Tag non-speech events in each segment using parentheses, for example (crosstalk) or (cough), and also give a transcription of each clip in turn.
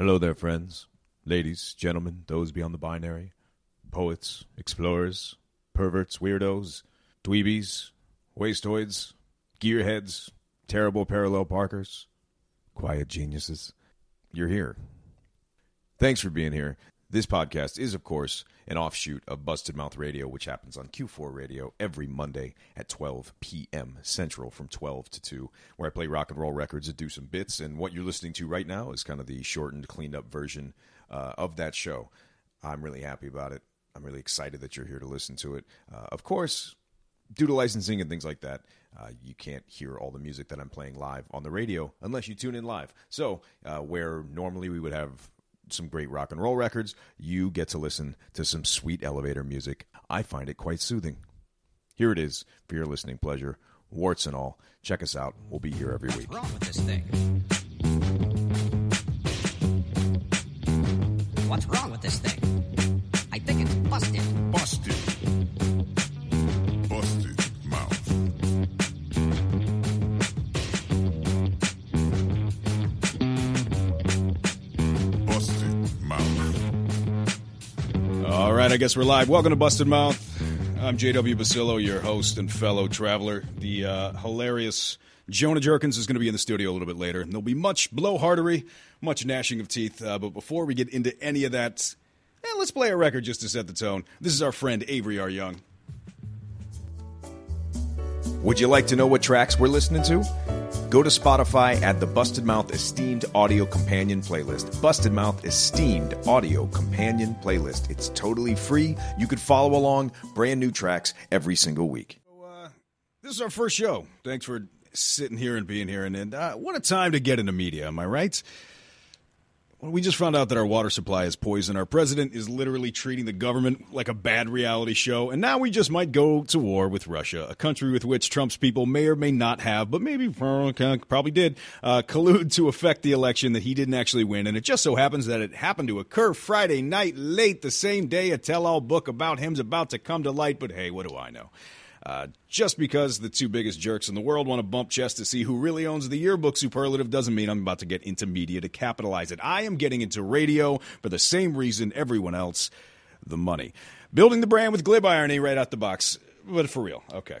Hello there, friends, ladies, gentlemen, those beyond the binary, poets, explorers, perverts, weirdos, dweebies, wastoids, gearheads, terrible parallel parkers, quiet geniuses. You're here. Thanks for being here. This podcast is, of course, an offshoot of Busted Mouth Radio, which happens on Q4 Radio every Monday at 12 p.m. Central from 12 to 2, where I play rock and roll records and do some bits. And what you're listening to right now is kind of the shortened, cleaned up version uh, of that show. I'm really happy about it. I'm really excited that you're here to listen to it. Uh, of course, due to licensing and things like that, uh, you can't hear all the music that I'm playing live on the radio unless you tune in live. So, uh, where normally we would have some great rock and roll records, you get to listen to some sweet elevator music. I find it quite soothing. Here it is for your listening pleasure, warts and all. Check us out. We'll be here every week. What's wrong with this thing? What's wrong with this thing? Right, I guess we're live. Welcome to Busted Mouth. I'm JW Basilo, your host and fellow traveler. The uh, hilarious Jonah Jurkens is going to be in the studio a little bit later, there'll be much blowhardery, much gnashing of teeth. Uh, but before we get into any of that, eh, let's play a record just to set the tone. This is our friend Avery R. Young. Would you like to know what tracks we're listening to? Go to Spotify add the Busted Mouth Esteemed Audio Companion playlist. Busted Mouth Esteemed Audio Companion playlist. It's totally free. You could follow along, brand new tracks every single week. Uh, this is our first show. Thanks for sitting here and being here. And, and uh, what a time to get into media, am I right? Well, we just found out that our water supply is poison. Our president is literally treating the government like a bad reality show. And now we just might go to war with Russia, a country with which Trump's people may or may not have, but maybe probably did, uh, collude to affect the election that he didn't actually win. And it just so happens that it happened to occur Friday night, late the same day a tell all book about him's about to come to light. But hey, what do I know? Uh, just because the two biggest jerks in the world want to bump chests to see who really owns the yearbook superlative doesn't mean I'm about to get into media to capitalize it. I am getting into radio for the same reason everyone else the money. Building the brand with glib irony right out the box, but for real. Okay.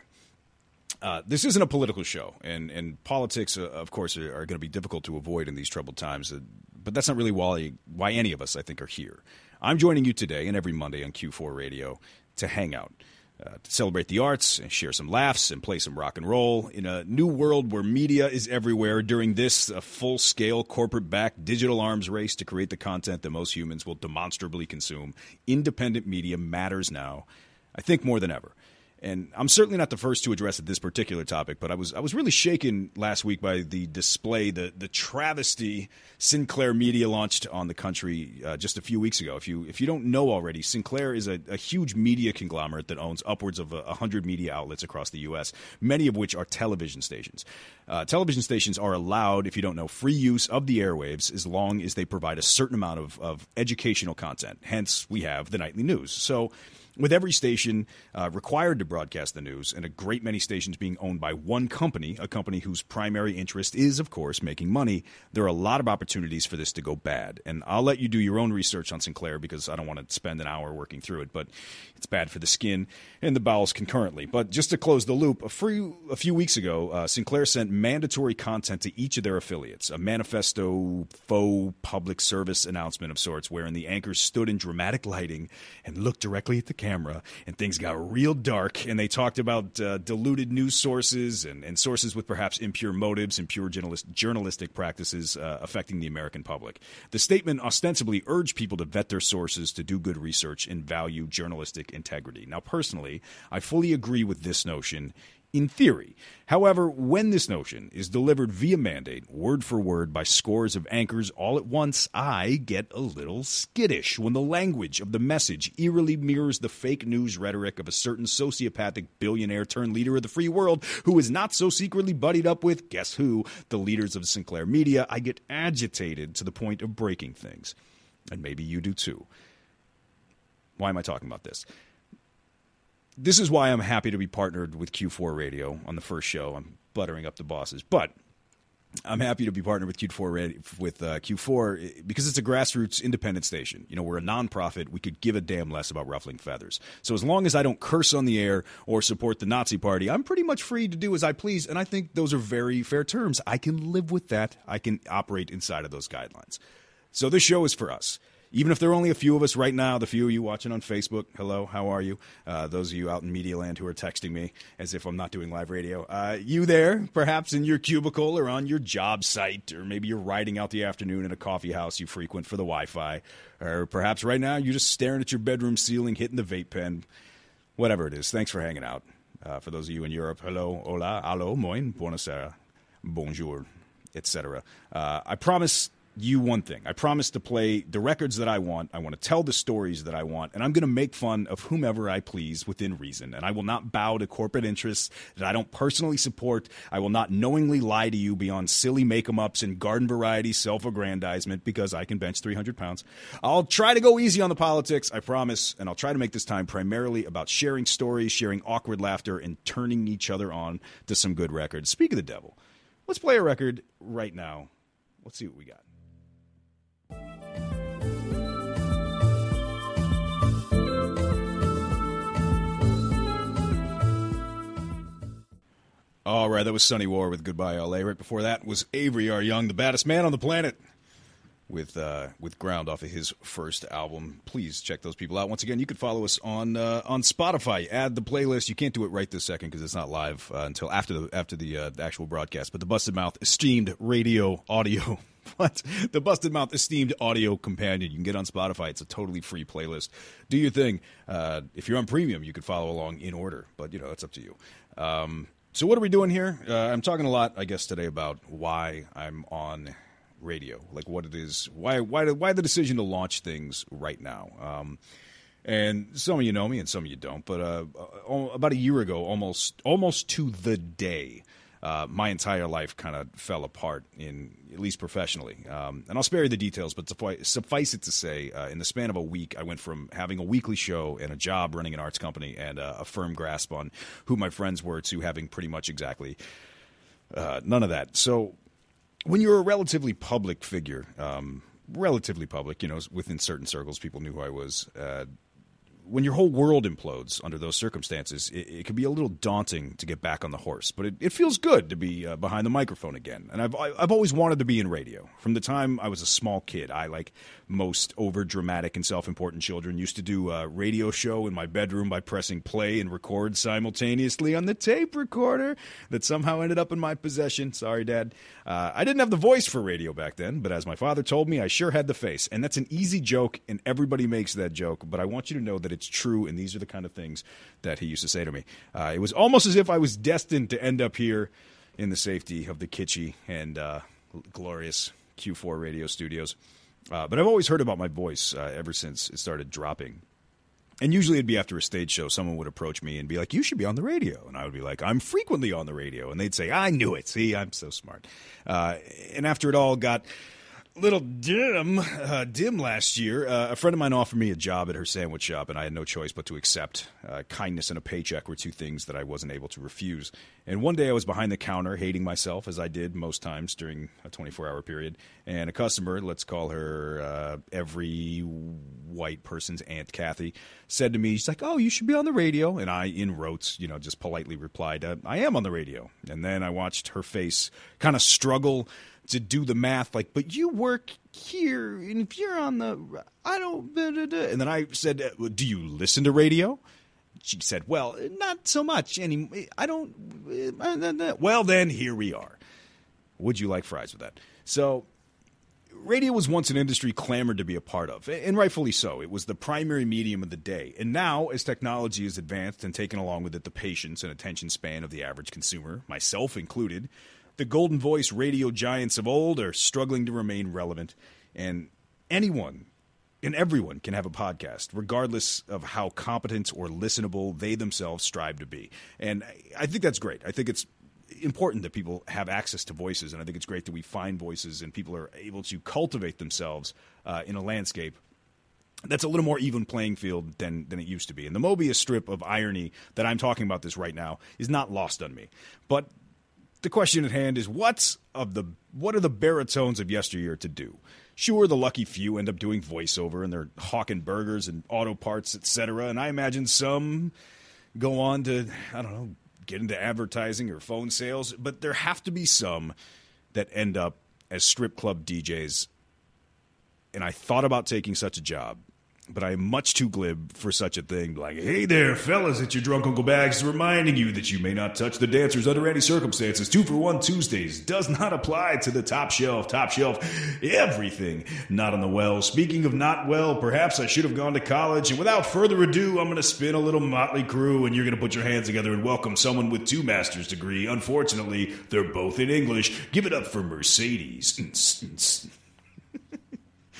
Uh, this isn't a political show, and, and politics, uh, of course, are, are going to be difficult to avoid in these troubled times. Uh, but that's not really why, why any of us, I think, are here. I'm joining you today and every Monday on Q4 Radio to hang out uh, to celebrate the arts and share some laughs and play some rock and roll in a new world where media is everywhere during this full scale corporate backed digital arms race to create the content that most humans will demonstrably consume. Independent media matters now, I think, more than ever. And I'm certainly not the first to address this particular topic, but I was I was really shaken last week by the display, the the travesty Sinclair Media launched on the country uh, just a few weeks ago. If you if you don't know already, Sinclair is a, a huge media conglomerate that owns upwards of a hundred media outlets across the U.S., many of which are television stations. Uh, television stations are allowed, if you don't know, free use of the airwaves as long as they provide a certain amount of, of educational content. Hence, we have the nightly news. So with every station uh, required to broadcast the news and a great many stations being owned by one company, a company whose primary interest is, of course, making money, there are a lot of opportunities for this to go bad. And I'll let you do your own research on Sinclair because I don't want to spend an hour working through it, but it's bad for the skin and the bowels concurrently. But just to close the loop, a few, a few weeks ago, uh, Sinclair sent mandatory content to each of their affiliates, a manifesto faux public service announcement of sorts, wherein the anchors stood in dramatic lighting and looked directly at the camera, and things got real dark. And they talked about uh, diluted news sources and, and sources with perhaps impure motives and pure journalist, journalistic practices uh, affecting the American public. The statement ostensibly urged people to vet their sources, to do good research, and value journalistic integrity. Now, personally, I fully agree with this notion in theory. However, when this notion is delivered via mandate, word for word, by scores of anchors all at once, I get a little skittish when the language of the message eerily mirrors the fake news rhetoric of a certain sociopathic billionaire turned leader of the free world who is not so secretly buddied up with, guess who, the leaders of Sinclair Media. I get agitated to the point of breaking things. And maybe you do too. Why am I talking about this? This is why I'm happy to be partnered with Q4 Radio on the first show. I'm buttering up the bosses. But I'm happy to be partnered with Q4 Ready, with uh, Q4 because it's a grassroots independent station. You know, we're a nonprofit. We could give a damn less about ruffling feathers. So as long as I don't curse on the air or support the Nazi Party, I'm pretty much free to do as I please. And I think those are very fair terms. I can live with that. I can operate inside of those guidelines. So this show is for us even if there are only a few of us right now, the few of you watching on Facebook, hello, how are you? Uh, those of you out in Media Land who are texting me as if I'm not doing live radio, uh, you there, perhaps in your cubicle or on your job site, or maybe you're riding out the afternoon in a coffee house you frequent for the Wi Fi, or perhaps right now you're just staring at your bedroom ceiling, hitting the vape pen, whatever it is. Thanks for hanging out. Uh, for those of you in Europe, hello, hola, allo, moin, buonasera, bonjour, etc. Uh, I promise you one thing. I promise to play the records that I want. I want to tell the stories that I want, and I'm going to make fun of whomever I please within reason. And I will not bow to corporate interests that I don't personally support. I will not knowingly lie to you beyond silly make em ups and garden variety self aggrandizement because I can bench 300 pounds. I'll try to go easy on the politics, I promise, and I'll try to make this time primarily about sharing stories, sharing awkward laughter, and turning each other on to some good records. Speak of the devil. Let's play a record right now. Let's see what we got. All right, that was Sunny War with Goodbye LA. Right before that was Avery R. Young, the baddest man on the planet, with uh, with Ground off of his first album. Please check those people out. Once again, you can follow us on uh, on Spotify. Add the playlist. You can't do it right this second because it's not live uh, until after the after the, uh, the actual broadcast. But the Busted Mouth esteemed radio audio. (laughs) What the Busted Mouth esteemed audio companion? You can get on Spotify. It's a totally free playlist. Do your thing. Uh, if you're on premium, you can follow along in order, but you know it's up to you. Um, so what are we doing here? Uh, I'm talking a lot, I guess, today about why I'm on radio, like what it is, why why why the decision to launch things right now. Um, and some of you know me, and some of you don't. But uh, uh about a year ago, almost almost to the day, uh, my entire life kind of fell apart in at least professionally. Um, and I'll spare you the details, but suffice, suffice it to say, uh, in the span of a week, I went from having a weekly show and a job running an arts company and uh, a firm grasp on who my friends were to having pretty much exactly uh, none of that. So when you're a relatively public figure, um, relatively public, you know, within certain circles, people knew who I was uh, when your whole world implodes under those circumstances, it, it, can be a little daunting to get back on the horse. But it, it feels good to be uh, behind the microphone again. And I've I've always wanted to be in radio from the time I was a small kid. I like most over dramatic and self important children used to do a radio show in my bedroom by pressing play and record simultaneously on the tape recorder that somehow ended up in my possession. Sorry, Dad. Uh, I didn't have the voice for radio back then, but as my father told me, I sure had the face. And that's an easy joke, and everybody makes that joke. But I want you to know that it's true, and these are the kind of things that he used to say to me. Uh, it was almost as if I was destined to end up here in the safety of the kitschy and uh, glorious Q4 radio studios. Uh, but I've always heard about my voice uh, ever since it started dropping. And usually it'd be after a stage show, someone would approach me and be like, You should be on the radio. And I would be like, I'm frequently on the radio. And they'd say, I knew it. See, I'm so smart. Uh, and after it all got little dim uh, dim last year. Uh, a friend of mine offered me a job at her sandwich shop, and I had no choice but to accept. Uh, kindness and a paycheck were two things that I wasn't able to refuse. And one day I was behind the counter, hating myself as I did most times during a 24 hour period. And a customer, let's call her uh, every white person's Aunt Kathy, said to me, She's like, Oh, you should be on the radio. And I, in rotes, you know, just politely replied, uh, I am on the radio. And then I watched her face kind of struggle to do the math like but you work here and if you're on the i don't da, da, da. and then i said uh, do you listen to radio she said well not so much any i don't uh, well then here we are would you like fries with that so radio was once an industry clamored to be a part of, and rightfully so. It was the primary medium of the day. And now, as technology has advanced and taken along with it the patience and attention span of the average consumer, myself included, the golden voice radio giants of old are struggling to remain relevant, and anyone and everyone can have a podcast, regardless of how competent or listenable they themselves strive to be. And I think that's great. I think it's important that people have access to voices, and I think it's great that we find voices and people are able to cultivate themselves uh, in a landscape that's a little more even playing field than than it used to be. And the Mobius strip of irony that I'm talking about this right now is not lost on me. But the question at hand is what's of the what are the baritones of yesteryear to do? Sure, the lucky few end up doing voiceover and they're hawking burgers and auto parts, etc. And I imagine some go on to I don't know get into advertising or phone sales, but there have to be some that end up as strip club DJs. And I thought about taking such a job, but I am much too glib for such a thing. Like, hey there, fellas, it's your drunk Uncle Bags reminding you that you may not touch the dancers under any circumstances. Two for one Tuesdays does not apply to the top shelf, top shelf, everything not on the well. Speaking of not well, perhaps I should have gone to college. And without further ado, I'm going to spin a little Mötley Crüe, and you're going to put your hands together and welcome someone with two master's degree. Unfortunately, they're both in English. Give it up for Mercedes.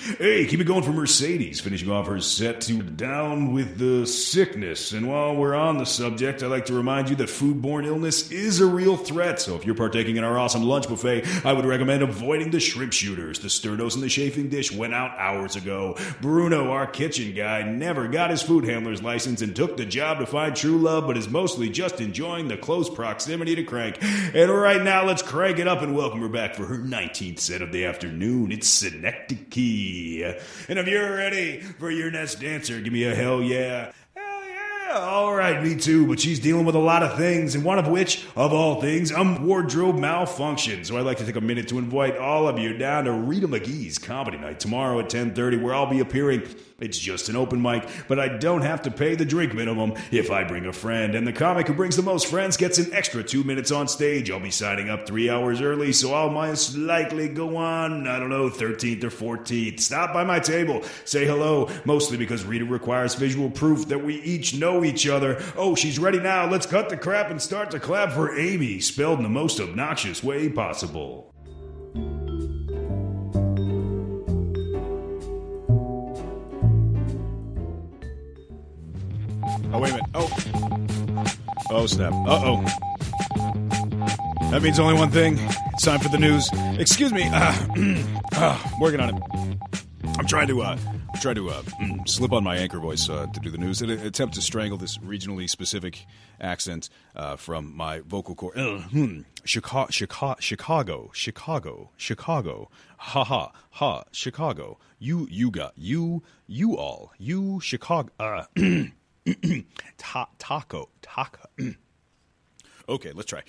Hey, keep it going for Mercedes, finishing off her set to Down with the Sickness. And while we're on the subject, I'd like to remind you that foodborne illness is a real threat. So if you're partaking in our awesome lunch buffet, I would recommend avoiding the shrimp shooters. The sternos and the chafing dish went out hours ago. Bruno, our kitchen guy, never got his food handler's license and took the job to find true love, but is mostly just enjoying the close proximity to crank. And right now, let's crank it up and welcome her back for her 19th set of the afternoon. It's Synecdoche. And if you're ready for your next dancer, give me a hell yeah. Hell yeah. All right, me too, but she's dealing with a lot of things, and one of which, of all things, um, wardrobe malfunction. So I'd like to take a minute to invite all of you down to Rita McGee's comedy night tomorrow at 10:30, where I'll be appearing. It's just an open mic, but I don't have to pay the drink minimum if I bring a friend. And the comic who brings the most friends gets an extra two minutes on stage. I'll be signing up three hours early, so I'll most likely go on, I don't know, 13th or 14th. Stop by my table, say hello, mostly because Rita requires visual proof that we each know each other. Oh, she's ready now. Let's cut the crap and start to clap for Amy, spelled in the most obnoxious way possible. Oh, wait a minute. Oh. Oh, snap. Uh oh. That means only one thing. It's time for the news. Excuse me. Uh, (clears throat) uh, working on it. I'm trying to uh, trying to uh, slip on my anchor voice uh, to do the news and attempt to strangle this regionally specific accent uh, from my vocal cord. Uh, hmm. Chicago, Chicago, Chicago, Chicago, Chicago. Ha ha ha. Chicago. You, you got you, you all, you Chicago. (clears throat) (clears throat) Ta- taco, taco. (clears throat) okay, let's try.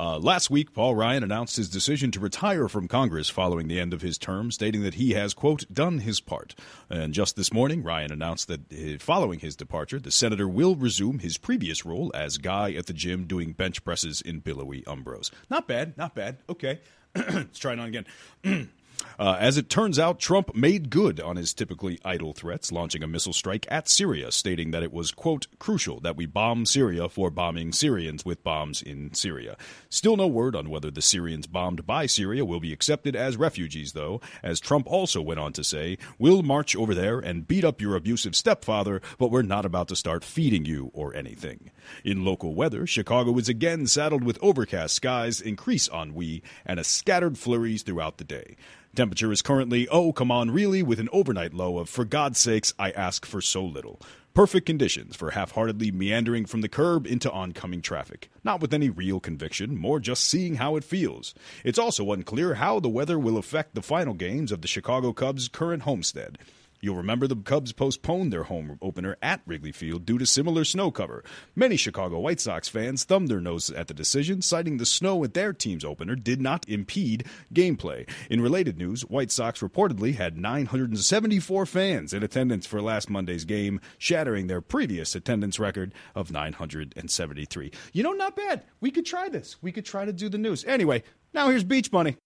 Uh, last week, Paul Ryan announced his decision to retire from Congress following the end of his term, stating that he has, quote, done his part. And just this morning, Ryan announced that uh, following his departure, the senator will resume his previous role as guy at the gym doing bench presses in billowy umbros. Not bad, not bad. Okay. (clears throat) Let's try it on again. Uh, as it turns out, Trump made good on his typically idle threats, launching a missile strike at Syria, stating that it was, quote, crucial that we bomb Syria for bombing Syrians with bombs in Syria. Still no word on whether the Syrians bombed by Syria will be accepted as refugees, though, as Trump also went on to say, We'll march over there and beat up your abusive stepfather, but we're not about to start feeding you or anything. In local weather, Chicago is again saddled with overcast skies, increase on ennui, and a scattered flurries throughout the day. Temperature is currently, oh, come on, really, with an overnight low of, for God's sakes, I ask for so little. Perfect conditions for half heartedly meandering from the curb into oncoming traffic. Not with any real conviction, more just seeing how it feels. It's also unclear how the weather will affect the final games of the Chicago Cubs' current homestead. You'll remember the Cubs postponed their home opener at Wrigley Field due to similar snow cover. Many Chicago White Sox fans thumbed their noses at the decision, citing the snow at their team's opener did not impede gameplay. In related news, White Sox reportedly had 974 fans in attendance for last Monday's game, shattering their previous attendance record of 973. You know, not bad. We could try this. We could try to do the news. Anyway, now here's Beach Bunny.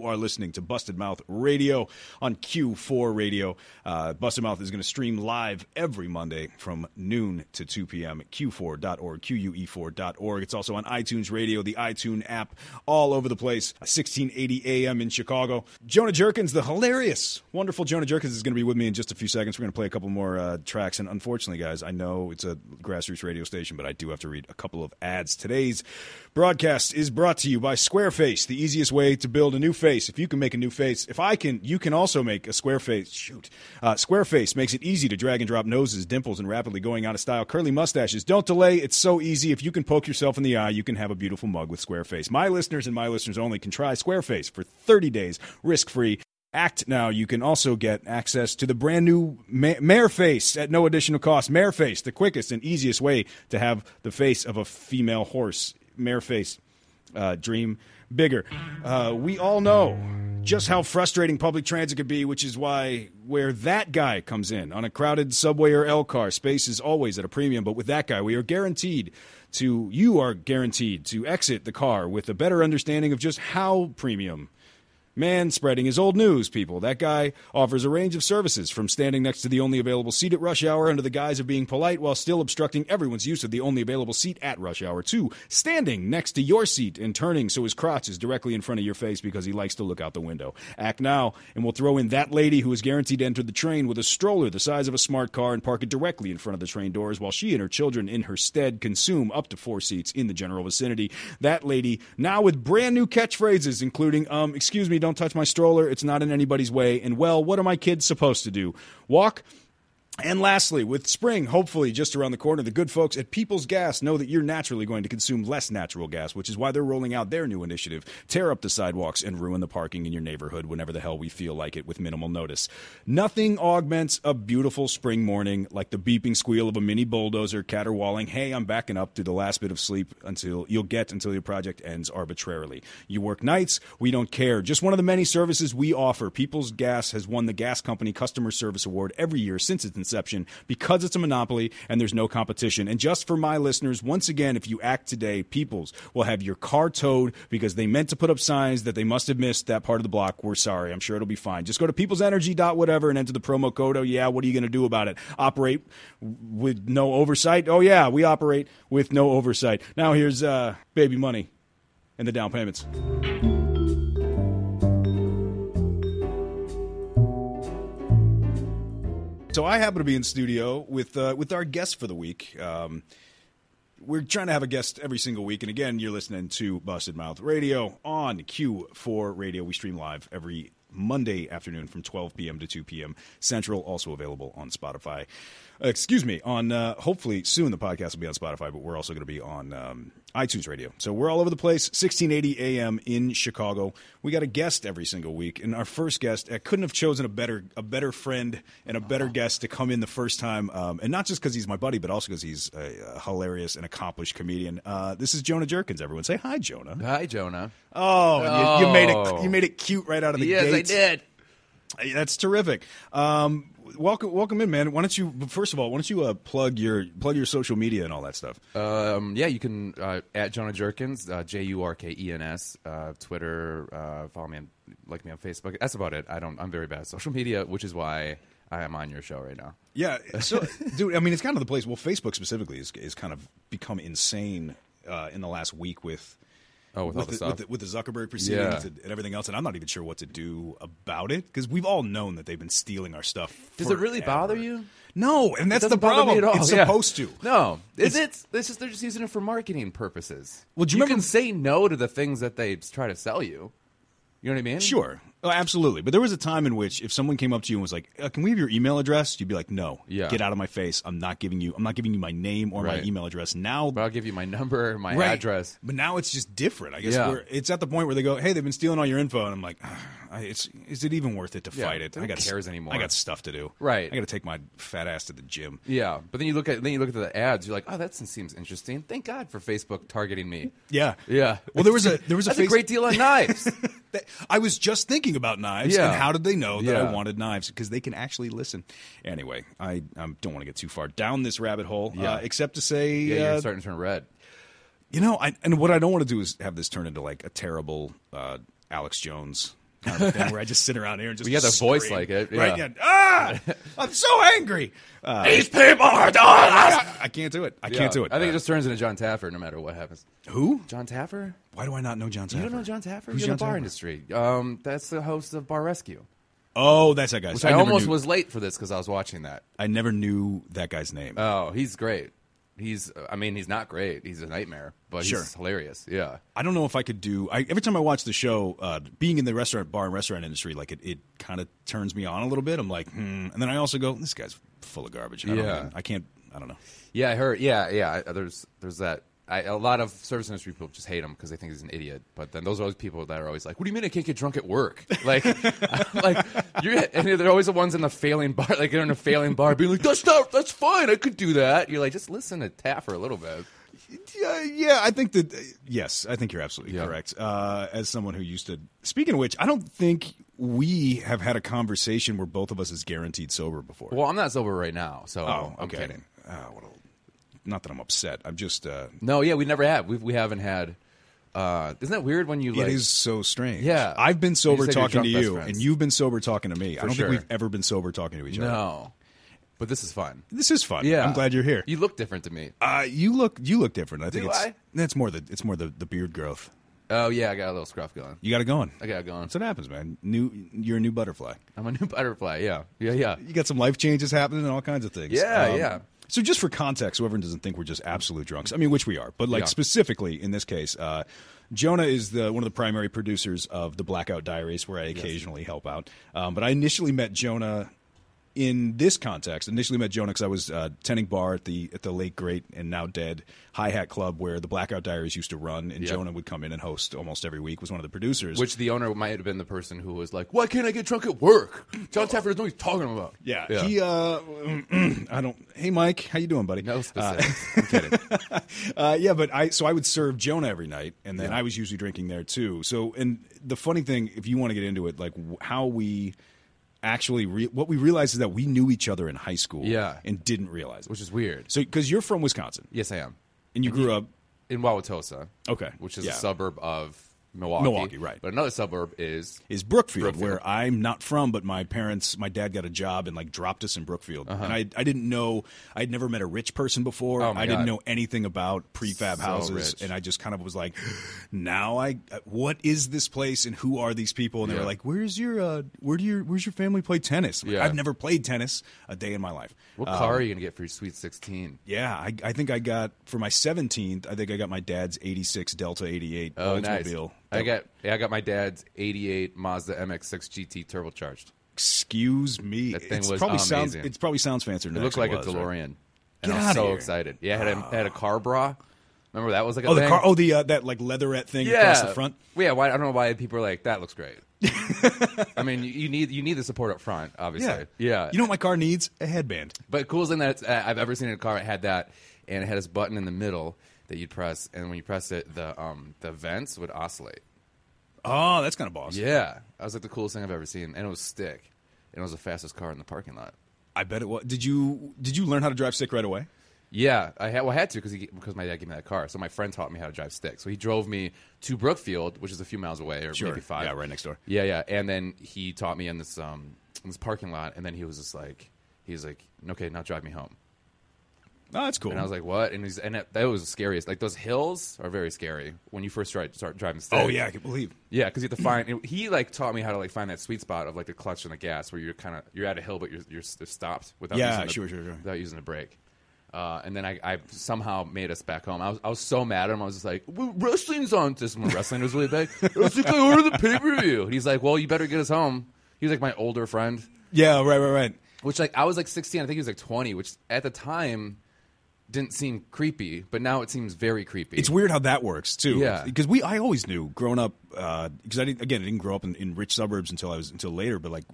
You are listening to Busted Mouth Radio on Q4 Radio. Uh, Busted Mouth is going to stream live every Monday from noon to 2 p.m. at q4.org, que4.org. It's also on iTunes Radio, the iTunes app, all over the place. 1680 a.m. in Chicago. Jonah Jurkens, the hilarious, wonderful Jonah Jurkens, is going to be with me in just a few seconds. We're going to play a couple more uh, tracks. And unfortunately, guys, I know it's a grassroots radio station, but I do have to read a couple of ads. Today's broadcast is brought to you by Squareface, the easiest way to build a new face face. If you can make a new face, if I can, you can also make a square face. Shoot. Uh, Squareface makes it easy to drag and drop noses, dimples, and rapidly going out of style curly mustaches. Don't delay. It's so easy. If you can poke yourself in the eye, you can have a beautiful mug with Squareface. My listeners and my listeners only can try Squareface for 30 days, risk free. Act now. You can also get access to the brand new Ma- Mare Face at no additional cost. Mare Face, the quickest and easiest way to have the face of a female horse. Mare Face, uh, dream bigger. Uh, we all know just how frustrating public transit can be, which is why where that guy comes in on a crowded subway or L car, space is always at a premium. But with that guy, we are guaranteed to you are guaranteed to exit the car with a better understanding of just how premium Man spreading his old news, people. That guy offers a range of services from standing next to the only available seat at rush hour under the guise of being polite while still obstructing everyone's use of the only available seat at rush hour, to standing next to your seat and turning so his crotch is directly in front of your face because he likes to look out the window. Act now, and we'll throw in that lady who is guaranteed to enter the train with a stroller the size of a smart car and park it directly in front of the train doors while she and her children in her stead consume up to four seats in the general vicinity. That lady, now with brand new catchphrases, including, um, excuse me, don't touch my stroller, it's not in anybody's way, and well, what are my kids supposed to do? Walk? And lastly, with spring hopefully just around the corner, the good folks at People's Gas know that you're naturally going to consume less natural gas, which is why they're rolling out their new initiative tear up the sidewalks and ruin the parking in your neighborhood whenever the hell we feel like it with minimal notice. Nothing augments a beautiful spring morning like the beeping squeal of a mini bulldozer caterwauling, hey, I'm backing up to the last bit of sleep until you'll get until your project ends arbitrarily. You work nights, we don't care. Just one of the many services we offer. People's Gas has won the Gas Company Customer Service Award every year since its because it's a monopoly and there's no competition. And just for my listeners, once again, if you act today, Peoples will have your car towed because they meant to put up signs that they must have missed that part of the block. We're sorry. I'm sure it'll be fine. Just go to peoplesenergy.whatever and enter the promo code. Oh, yeah, what are you going to do about it? Operate with no oversight? Oh, yeah, we operate with no oversight. Now here's uh, baby money and the down payments. So I happen to be in studio with uh, with our guest for the week. Um, we're trying to have a guest every single week, and again, you're listening to Busted Mouth Radio on Q4 Radio. We stream live every Monday afternoon from 12 p.m. to 2 p.m. Central. Also available on Spotify. Excuse me. On uh, hopefully soon the podcast will be on Spotify, but we're also going to be on um, iTunes Radio. So we're all over the place. 1680 a.m. in Chicago. We got a guest every single week, and our first guest I couldn't have chosen a better a better friend and a better guest to come in the first time, um, and not just because he's my buddy, but also because he's a, a hilarious and accomplished comedian. Uh, this is Jonah Jurkens. Everyone say hi, Jonah. Hi, Jonah. Oh, You, you made it. Oh. You made it cute right out of the yes, gate. I did. That's terrific. Um, welcome, welcome in, man. Why don't you? First of all, why don't you uh, plug your plug your social media and all that stuff? Um, yeah, you can uh, at Jonah Jurkens, uh, J U R K E N S, uh, Twitter. Uh, follow me, on, like me on Facebook. That's about it. I don't. I'm very bad at social media, which is why I am on your show right now. Yeah, so (laughs) dude, I mean, it's kind of the place. Well, Facebook specifically is is kind of become insane uh, in the last week with. Oh, with all the the, stuff? with, the, with the Zuckerberg proceedings Yeah. and, and everything else, and I'm not even sure what to do about it because we've all known that they've been stealing our stuff. Does it really bother you? No, and that's the problem. me at all. It's yeah. supposed to. No, is It's- it? It's just they're just using it for marketing purposes. Well, do you you remember- can say no to the things that they try to sell you. You know what I mean? Sure. Oh, absolutely. But there was a time in which if someone came up to you and was like, uh, "Can we have your email address?" You'd be like, "No. Yeah. Get out of my face. I'm not giving you I'm not giving you my name or my email address." Now But I'll give you my number, my Right. address. But now it's just different. I guess Yeah. where it's at the point where they go, "Hey, they've been stealing all your info." And I'm like, "Ah, I, "It's is it even worth it to Yeah, fight it? who I got cares anymore? I got stuff to do. Right. I got to take my fat ass to the gym. Yeah, but then you look at then you look at the ads. You're like, oh, that seems interesting. Thank God for Facebook targeting me. Yeah. Yeah. Well, there was a there was a, That's face- a great deal on knives. (laughs) That- I was just thinking about knives, Yeah. and how did they know that I Yeah. wanted knives? Because they can actually listen. Anyway, I um, don't want to get too far down this rabbit hole, Yeah. uh, except to say, yeah, uh, you're starting to turn red. you know, I, and what I don't want to do is have this turn into like a terrible uh, Alex Jones kind of thing where I just sit around here and just Well, you have the voice like it, right? yeah. Yeah, ah, (laughs) I'm so angry. Uh, These people are doing I can't do it. I Yeah. can't do it. I think Uh, it just turns into John Taffer no matter what happens. who? John Taffer? Why do I not know John Taffer? You don't know John Taffer? Who's You're in the bar Taffer? industry. Um, that's the host of Bar Rescue. Oh, that's that guy. Which I, I, never almost knew, was late for this because I was watching that. I never knew that guy's name. Oh, he's great. He's, I mean, he's not great. He's a nightmare, but Sure. he's hilarious. Yeah. I don't know if I could do. I, every time I watch the show, uh, being in the restaurant, bar, and restaurant industry, like it, it kind of turns me on a little bit. I'm like, hmm. and then I also go, this guy's full of garbage. I don't Yeah. I can't. I don't know. Yeah, I heard. Yeah, yeah. There's there's that. I, a lot of service industry people just hate him because they think he's an idiot. But then those are always people that are always like, "What do you mean I can't get drunk at work?" (laughs) Like, (laughs) like you're and they're always the ones in the failing bar, like they're in a failing bar, being like, "That's not, that's fine, I could do that." You're like, just listen to Taff for a little bit. Yeah, yeah. I think that. yes, I think you're absolutely Yeah. correct. Uh, as someone who used to. Speaking of which, I don't think we have had a conversation where both of us is guaranteed sober before. Well, I'm not sober right now, so oh, I'm okay. kidding. Oh, what a, not that I'm upset. I'm just. Uh, No, yeah, we never have. We we haven't had. Uh, isn't that weird when you like? it is so strange. Yeah. I've been sober talking to you, friends. and you've been sober talking to me. I don't sure. think we've ever been sober talking to each other. No, but this is fun. This is fun. Yeah, I'm glad you're here. You look different to me. Uh, you look you look different. I think Do it's I? that's more the it's more the, the beard growth. Oh yeah, I got a little scruff going. You got it going. I got it going. That's what happens, man. New you're a new butterfly. I'm a new (laughs) butterfly. Yeah, yeah, yeah. You got some life changes happening and all kinds of things. Um, Yeah, yeah. So just for context, whoever doesn't think we're just absolute drunks. I mean, which we are, but like Yeah. specifically in this case, uh, Jonah is the one of the primary producers of the Blackout Diaries, where I occasionally help out. Um, but I initially met Jonah in this context. Initially met Jonah because I was uh, tending bar at the at the late great and now dead Hi Hat Club, where the Blackout Diaries used to run, and Yep. Jonah would come in and host almost every week. Was one of the producers. Which the owner might have been the person who was like, "Why can't I get drunk at work?" John Taffer doesn't know what he's talking about. yeah, he. Uh, (clears throat) I don't. Hey, Mike, how you doing, buddy? no Uh. (laughs) I'm kidding. Uh, yeah, but I so I would serve Jonah every night, and then I was usually drinking there too. So, and the funny thing, if you want to get into it, like w- how we actually re- what we realized is that we knew each other in high school, Yeah. and didn't realize it. Which is weird. So, because you're from Wisconsin, Yes, I am and you grew up, in Wauwatosa. Okay, which is yeah. a suburb of Milwaukee. Milwaukee, right. But another suburb is is Brookfield, Brookfield. where I'm not from, but my parents, my dad got a job and like dropped us in Brookfield, Uh-huh. and I I didn't know I'd never met a rich person before. Oh, I didn't know anything about prefab So houses, rich. and I just kind of was like, (gasps) now I what is this place and who are these people? And they Yeah. were like, where's your uh, where do your where's your family play tennis? Like, Yeah. I've never played tennis a day in my life. What Um, car are you gonna get for your sweet sixteen? yeah, I, I think I got for my 17th. I think I got my dad's 86 Delta 88 Oh, nice. I got yeah, I got my dad's '88 Mazda MX-6 GT turbocharged. Excuse me. That thing it's was probably sounds. amazing. It probably sounds fancier. Than It looks like a was, right? DeLorean, Get and I'm outta so here. excited. Yeah, I had a, had a car bra. Remember that was like a Oh, the thing? car. Oh, the uh, that like leatherette thing across the front. Yeah, why, I don't know why people are like that looks great. (laughs) I mean, you, you need you need the support up front, obviously. yeah. You know what my car needs? A headband. But coolest thing that uh, I've ever seen in a car it had that, and it had this button in the middle that you'd press, and when you press it, the um the vents would oscillate. Oh, that's kind of boss. Yeah, that was like the coolest thing I've ever seen, and it was stick, and it was the fastest car in the parking lot. I bet it was. Did you did you learn how to drive stick right away? Yeah, I had well, I had to because because my dad gave me that car. So my friend taught me how to drive stick. So he drove me to Brookfield, which is a few miles away, or Sure. maybe five. Yeah, right next door. Yeah, yeah. And then he taught me in this um in this parking lot, and then he was just like, he's like, okay, now drive me home. Oh, that's cool. And I was like, what? And he's and it, that was the scariest. Like those hills are very scary when you first try, start driving stick. oh yeah, I can believe. Yeah, because you have to find. He like taught me how to like find that sweet spot of like the clutch and the gas, where you're kind of you're at a hill, but you're you're stopped without Yeah, using the, sure, sure, sure. without using the brake. Uh, and then I, I somehow made us back home. I was, I was so mad at him. I was just like, well, "Wrestling's on this when wrestling was really big." (laughs) I was like, "I ordered the pay per view." He's like, "Well, you better get us home." He was like my older friend, Yeah, right, right, right. which like I was like 16. I think he was like 20, which at the time didn't seem creepy, but now it seems very creepy. It's weird how that works too. Yeah. because we I always knew growing up because I didn't again I didn't grow up in, in rich suburbs until I was until later. But like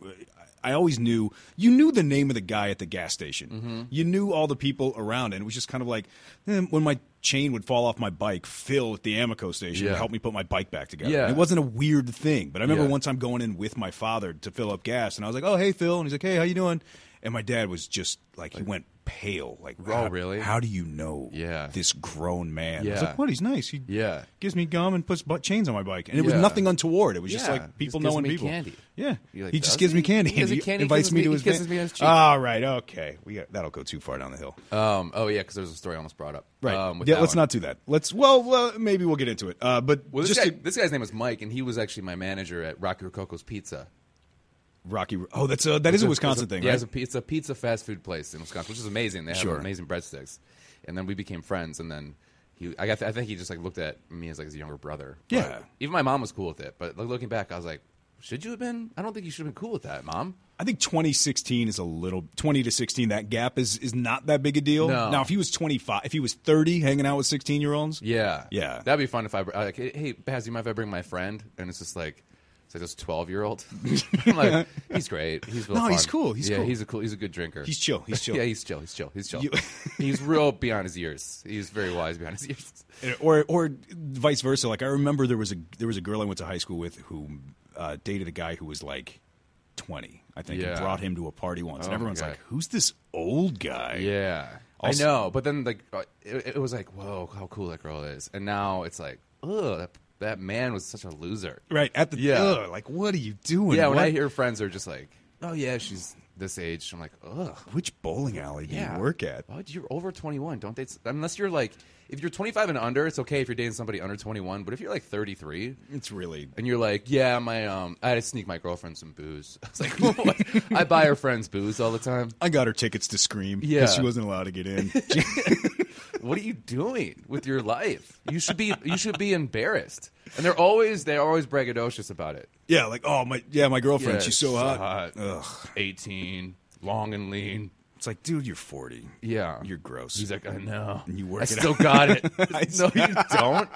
I always knew you knew the name of the guy at the gas station. Mm-hmm. You knew all the people around, and it was just kind of like eh, when my chain would fall off my bike. Phil at the Amoco station would help me put my bike back together. Yeah. And it wasn't a weird thing. But I remember Yeah. one time going in with my father to fill up gas, and I was like, "Oh hey Phil," and he's like, "Hey, how you doing?" And my dad was just like he went pale. Like, Oh, how, really? How do you know? Yeah. this grown man. I was Yeah. like, what? He's nice. He Yeah. gives me gum and puts butt chains on my bike, and it was nothing untoward. It was just like people knowing people. candy. Yeah, like, he just "Does gives me candy. He me candy, invites me me- to his kisses me on his cheek. All right, okay, we got, that'll go too far down the hill. Um, oh yeah, because there's a story I almost brought up. Right. Um, yeah, let's one. not do that. Let's. Well, well, maybe we'll get into it. Uh, but Well, this just guy, to- this guy's name was Mike, and he was actually my manager at Rocky Rococo's Pizza. Rocky. Oh, that's a that is a Wisconsin It's thing, yeah, right? It's a, it's a pizza fast food place in Wisconsin, which is amazing. They have Sure. amazing breadsticks. and then we became friends, and then he, I, got, I think he just like looked at me as like his younger brother. Yeah. But even my mom was cool with it, but like, looking back, I was like, should you have been? I don't think you should have been cool with that, mom. I think 2016 is a little 20 to 16. That gap is is not that big a deal. No. Now, if he was 25, if he was 30, hanging out with 16 year olds, Yeah, Yeah. that'd be fun if I like, hey, Baz, you mind if I bring my friend? And it's just like. Like this twelve year old. (laughs) I'm like, he's great. He's real No, he's cool. He's yeah, cool. he's a cool. He's a good drinker. he's chill. He's chill. (laughs) Yeah, he's chill. He's chill. He's chill. You- (laughs) he's real beyond his years. He's very wise beyond his years. or or vice versa. Like I remember there was a there was a girl I went to high school with who uh, dated a guy who was like 20, I think, and brought him to a party once, Oh and everyone's like, "Who's this old guy?" Yeah, Also- I know. But then like uh, it, it was like, whoa, how cool that girl is. And now it's like, ugh, that, that man was such a loser. Right at the Yeah. ugh, like what are you doing? Yeah, when What- I hear friends are just like, oh yeah, she's this age. I'm like, ugh. which bowling alley do Yeah. you work at? You're over 21. Don't date unless you're like, if you're 25 and under, it's okay if you're dating somebody under 21. But if you're like 33, It's really and you're like, yeah, my um, I had to sneak my girlfriend some booze. (laughs) I was like, (laughs) what? I buy her friends booze all the time. I got her tickets to Scream because Yeah. she wasn't allowed to get in. (laughs) What are you doing with your life? You should be you should be embarrassed. And they're always they're always braggadocious about it. yeah, like oh my, yeah, my girlfriend, Yeah, she's so hot. Ugh. 18, long and lean. It's like, dude, you're 40. Yeah, You're gross. He's like, I know. And you work I it still got it. (laughs) I no, you don't.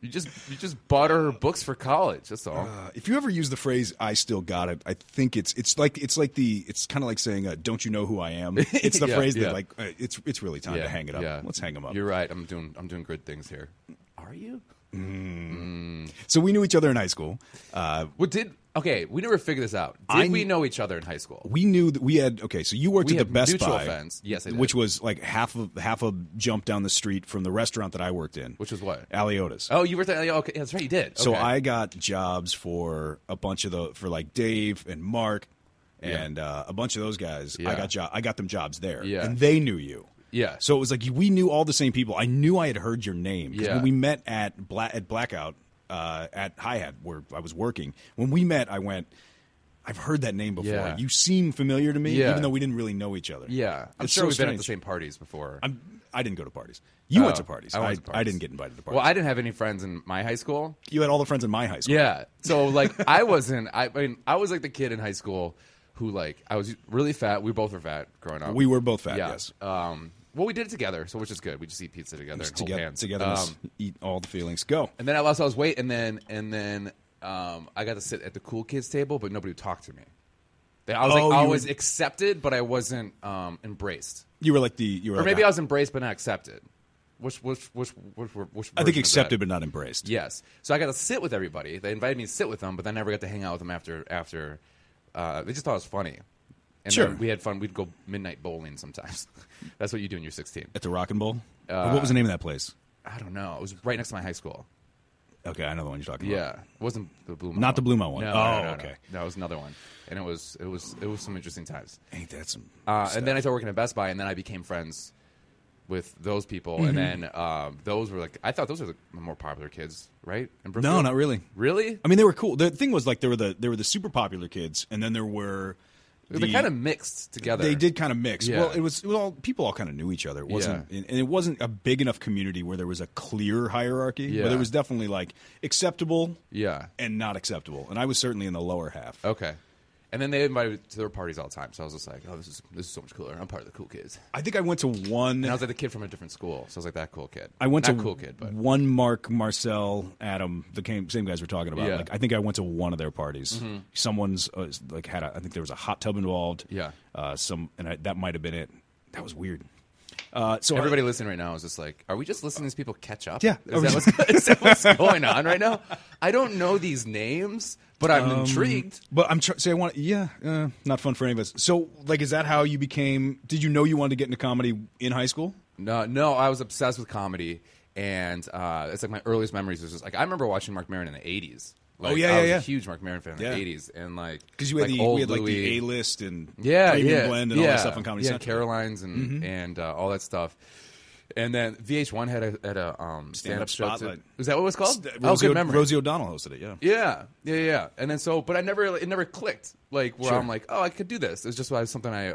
You just you just bought her books for college. That's all. Uh, if you ever use the phrase "I still got it," I think it's it's like it's like the it's kind of like saying uh, "Don't you know who I am?" (laughs) It's the Yeah, phrase yeah. that like uh, it's it's really time to hang it up. Yeah. Let's hang them up. You're right. I'm doing I'm doing good things here. Are you? So we knew each other in high school. Uh, What did? Okay, we never figured this out. Did I- we know each other in high school? we knew that we had okay. So you worked We at the had Best mutual Buy, friends. Yes, I did. which was like half of half a jump down the street from the restaurant that I worked in, Which was what? Aliota's. Oh, you were there. Okay, that's right. You did. So Okay. I got jobs for a bunch of the for like Dave and Mark and uh, a bunch of those guys. I Yeah. got jo- I got them jobs there, Yeah. and they knew you. Yeah. So it was like we knew all the same people. I knew I had heard your name 'cause Yeah. when we met at Bla- at Blackout uh, at Hi Hat where I was working. When we met, I went. I've heard that name before. Yeah. You seem familiar to me, Yeah. even though we didn't really know each other. Yeah, I'm It's sure so we've been at the strange. same parties before. I'm, I didn't go to parties. You went Oh, to parties. I I, went to I didn't get invited to parties. well, I didn't have any friends in my high school. you had all the friends in my high school. Yeah, so like I wasn't. I, I mean, I was like the kid in high school who like I was really fat. We both were fat growing up. We were both fat, yes. Um. Well, we did it together, so which is good. We just eat pizza together and hold together, hands. togetherness, Um, eat all the feelings. Go. and then I lost all his weight, and then and then um, I got to sit at the cool kids table, but nobody would talk to me. They- I was Oh, like, I you was were- accepted, but I wasn't um, embraced. You were like the. You were Or like maybe I was embraced but not accepted. Which which which which, which, which I think version accepted but not embraced. Yes. So I got to sit with everybody. They invited me to sit with them, but then I never got to hang out with them after after. Uh, they just thought it was funny. And Sure. we had fun. We'd go midnight bowling sometimes. (laughs) That's what you do when you're 16. At the Rock and Bowl. Uh, what was the name of that place? I don't know. It was right next to my high school. Okay, I know the one you're talking Yeah, about. Yeah, it wasn't the Blue Mountain. Not the Blue Mountain one. No, Oh, no, no, okay. No, it was another one, and it was it was it was some interesting times. Ain't that some? Uh, and then I started working at Best Buy, and then I became friends with those people. Mm-hmm. And then um, those were like I thought those were the more popular kids, right? In no, not really. Really? I mean, they were cool. The thing was like there were the there were the super popular kids, and then there were. They kind of mixed together. They did kind of mix. Yeah. Well, it was, all people all kind of knew each other. It wasn't, and and it wasn't a big enough community where there was a clear hierarchy. Yeah. But there was definitely like acceptable Yeah. and not acceptable, and I was certainly in the lower half. Okay. And then they invited me to their parties all the time. So I was just like, oh, this is this is so much cooler. I'm part of the cool kids. I think I went to one. And I was like the kid from a different school. So I was like that cool kid. I went Not to cool kid, but one Mark, Marcel, Adam, the same, same guys we're talking about. Yeah. Mm-hmm. Like I think I went to one of their parties. Someone's uh, like had a, I think there was a hot tub involved. Yeah. Uh, some and I, that might have been it. That was weird. Uh, so I- everybody listening right now is just like, are we just listening to these people catch up? Yeah. Is that, what's, (laughs) is that what's going on right now? I don't know these names, but I'm Um, intrigued. But I'm trying. Say I want. Yeah, uh, not fun for any of us. So, like, is that how you became? Did you know you wanted to get into comedy in high school? No, no, I was obsessed with comedy, and uh, it's like my earliest memories was just like I remember watching Marc Maron in the '80s. Like, Oh, yeah, I yeah, was yeah. a huge Marc Maron fan in Yeah. the '80s, and like Because you had like the we had like the A list and yeah, Premium yeah, blend and yeah. all that stuff on Comedy yeah, Central. Carolines and and uh, all that stuff. And then VH1 had a had a um, stand up show. too. Spotlight. Is that what it was called? St- oh, good memory. Rosie O'Donnell hosted it. Yeah. Yeah, yeah, yeah. And then so, but I never, it never clicked. Like where Sure. I'm like, oh, I could do this. It's just something I,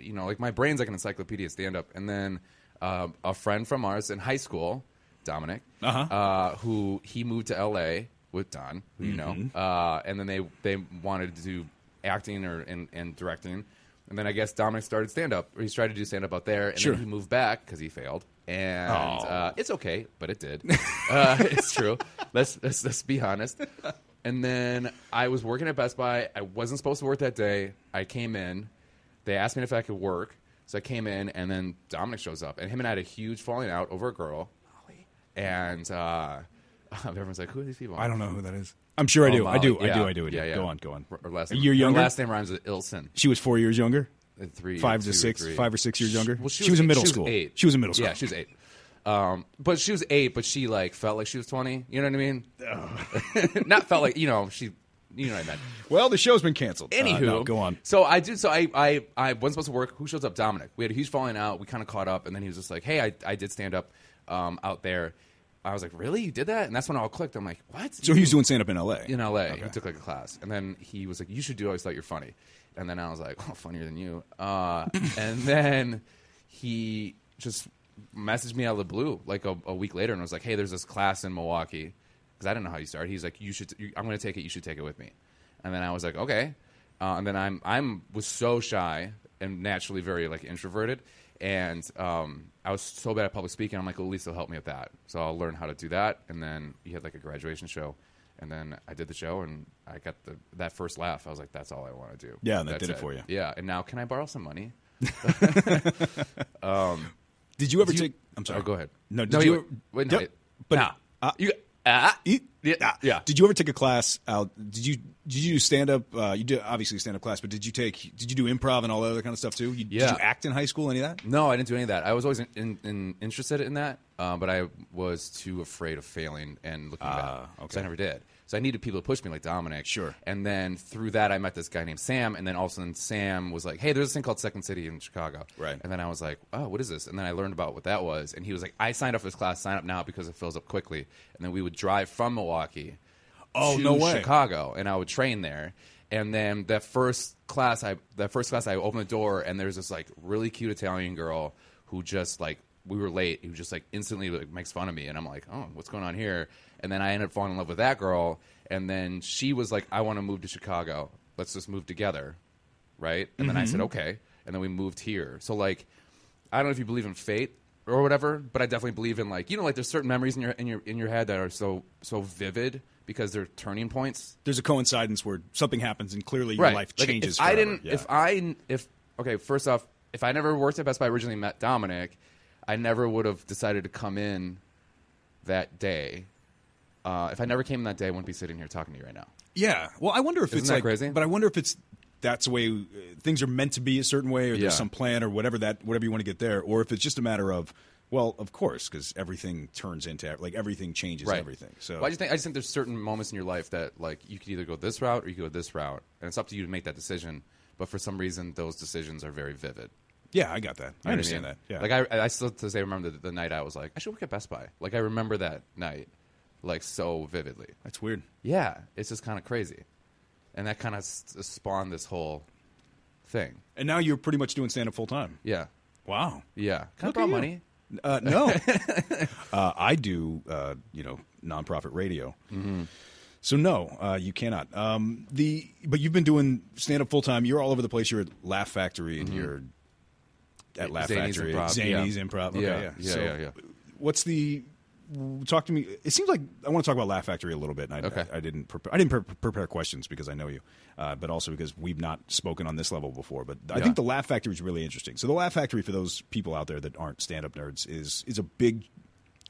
you know, like my brain's like an encyclopedia stand up. And then um, a friend from ours in high school, Dominic, Uh-huh. uh, who he moved to L.A. with Don, who you know, uh, and then they they wanted to do acting or and, and directing. And then I guess Dominic started stand up, or he's tried to do stand up out there, and Sure. then he moved back because he failed. And Oh. uh, it's okay, but it did. uh, (laughs) it's true. Let's, let's let's be honest. And then I was working at Best Buy. I wasn't supposed to work that day. I came in. They asked me if I could work, so I came in, and then Dominic shows up, and him and I had a huge falling out over a girl. And uh, (laughs) everyone's like, "Who are these people?" I don't know who that is. I'm sure I Oh, do. I do. I do. I do. I do. Yeah, yeah. Go on. Go on. Her last A name, year her younger? last name rhymes with Ilson. She was four years younger. Uh, Three, Five to or six- five or six years younger? Well, She was in eight- middle she school. eight. She was in middle school. Yeah, she was eight. Um, but she was eight, but she like felt like she was twenty. You know what I mean? (laughs) Not felt like you know she. You know what I meant. Well, the show's been canceled. Uh, Anywho, no, go on. So I did. So I, I, I wasn't supposed to work. Who shows up? Dominic. We had a huge falling out. We kind of caught up, and then he was just like, "Hey, I, I did stand up um, out there." I was like, "Really? You did that?" And that's when it all clicked. I'm like, "What?" So he was doing stand up in L.A. in LA. He took like a class, and then he was like, "You should do. it. I always thought you're funny." And then I was like, (laughs) "Oh, funnier than you." Uh, (laughs) and then he just messaged me out of the blue like a, a week later, and was like, "Hey, there's this class in Milwaukee." Because I didn't know how you started. He's like, "You should. You, I'm going to take it. You should take it with me." And then I was like, "Okay." Uh, and then I'm I'm was so shy and naturally very like introverted, and um, I was so bad at public speaking. I'm like, well, at least they'll help me with that. So I'll learn how to do that. And then he had like a graduation show, and then I did the show, and I got the that first laugh. I was like, that's all I want to do. Yeah, and that That's did it for you. Yeah, and now can I borrow some money? (laughs) (laughs) Did you ever Do you- take? I'm sorry. Oh, go ahead. No, did No, you? you- wait, no, Yep. but nah. uh, You ah, yeah, ah. yeah. Did you ever take a class out? Did you? Did you do stand up? Uh, you did obviously stand up class, but did you take? Did you do improv and all that other kind of stuff too? You, Did you act in high school? Any of that? No, I didn't do any of that. I was always in, in, in, interested in that, uh, but I was too afraid of failing and looking Ah, bad. okay. So I never did. So I needed people to push me like Dominic. Sure. And then through that, I met this guy named Sam, and then all of a sudden Sam was like, "Hey, there's this thing called Second City in Chicago." Right. And then I was like, "Oh, what is this?" And then I learned about what that was, and he was like, "I signed up for this class. Sign up now because it fills up quickly." And then we would drive from Milwaukee. Oh, to no way. Chicago, and I would train there. And then that first class, I that first class, I opened the door, and there's this like really cute Italian girl who just like we were late, who just like instantly like makes fun of me, and I'm like, oh, what's going on here? And then I ended up falling in love with that girl, and then she was like, I want to move to Chicago. Let's just move together, right? And then I said, mm-hmm. okay, and then we moved here. So like, I don't know if you believe in fate or whatever, but I definitely believe in like you know like there's certain memories in your in your in your head that are so so vivid because they're turning points. There's a coincidence where something happens and clearly your life Like, changes. If I forever. didn't, Yeah. if I, if okay, first off, if I never worked at Best Buy, originally met Dominic, I never would have decided to come in that day. Uh, if I never came that day, I wouldn't be sitting here talking to you right now. Yeah. Well, I wonder if Isn't it's that like, crazy? but I wonder if it's that's the way uh, things are meant to be a certain way, or Yeah. there's some plan, or whatever that whatever you want to get there, or if it's just a matter of, well, of course, because everything turns into like everything changes Right. everything. So Well, I just think I just think there's certain moments in your life that like you could either go this route or you could go this route, and it's up to you to make that decision. But for some reason, those decisions are very vivid. yeah, I got that. I You know what understand mean? that. Yeah. Like I, I still to this day remember the, the night I was like, I should work at Best Buy. Like I remember that night, like so vividly. that's weird. Yeah, it's just kind of crazy, and that kind of s- spawned this whole thing. And now you're pretty much doing stand up full time. Yeah, Wow. yeah. Can Look I at borrow you. money? Uh, no, (laughs) uh, I do. Uh, you know, nonprofit radio. Mm-hmm. So no, uh, you cannot. Um, the but you've been doing stand up full time. You're all over the place. You're at Laugh Factory and you're at Laugh Mm-hmm. Zanies Factory, Improv, Zanies yeah. Improv. Okay, Yeah, yeah, yeah, yeah. What's the talk to me? It seems like I want to talk about Laugh Factory a little bit. And I, Okay. I, I didn't. Prepare, I didn't pre- prepare questions because I know you, uh, but also because we've not spoken on this level before. But I Yeah. think the Laugh Factory is really interesting. So the Laugh Factory, for those people out there that aren't stand up nerds, is is a big.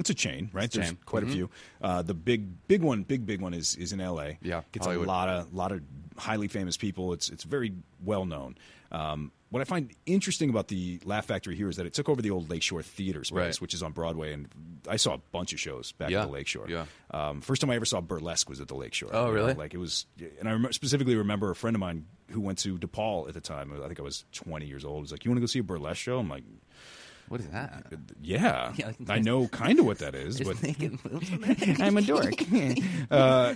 It's a chain, right? It's There's chain. Mm-hmm. quite a few. Uh, the big, big one, big, big one is is in L.A. Yeah, gets Hollywood. a lot of lot of highly famous people. It's it's very well known. Um, what I find interesting about the Laugh Factory here is that it took over the old Lakeshore Theater space, Right. which is on Broadway, and I saw a bunch of shows back Yeah, at the Lakeshore. yeah. Um, first time I ever saw burlesque was at the Lakeshore. Oh, You know, really? Like it was, and I rem- specifically remember a friend of mine who went to DePaul at the time. I think I was 20 years old. Was like, "You want to go see a burlesque show?" I'm like, What is that? "Yeah, (laughs) Yeah, I know kind of what that is, (laughs) but (laughs) I'm a dork." uh,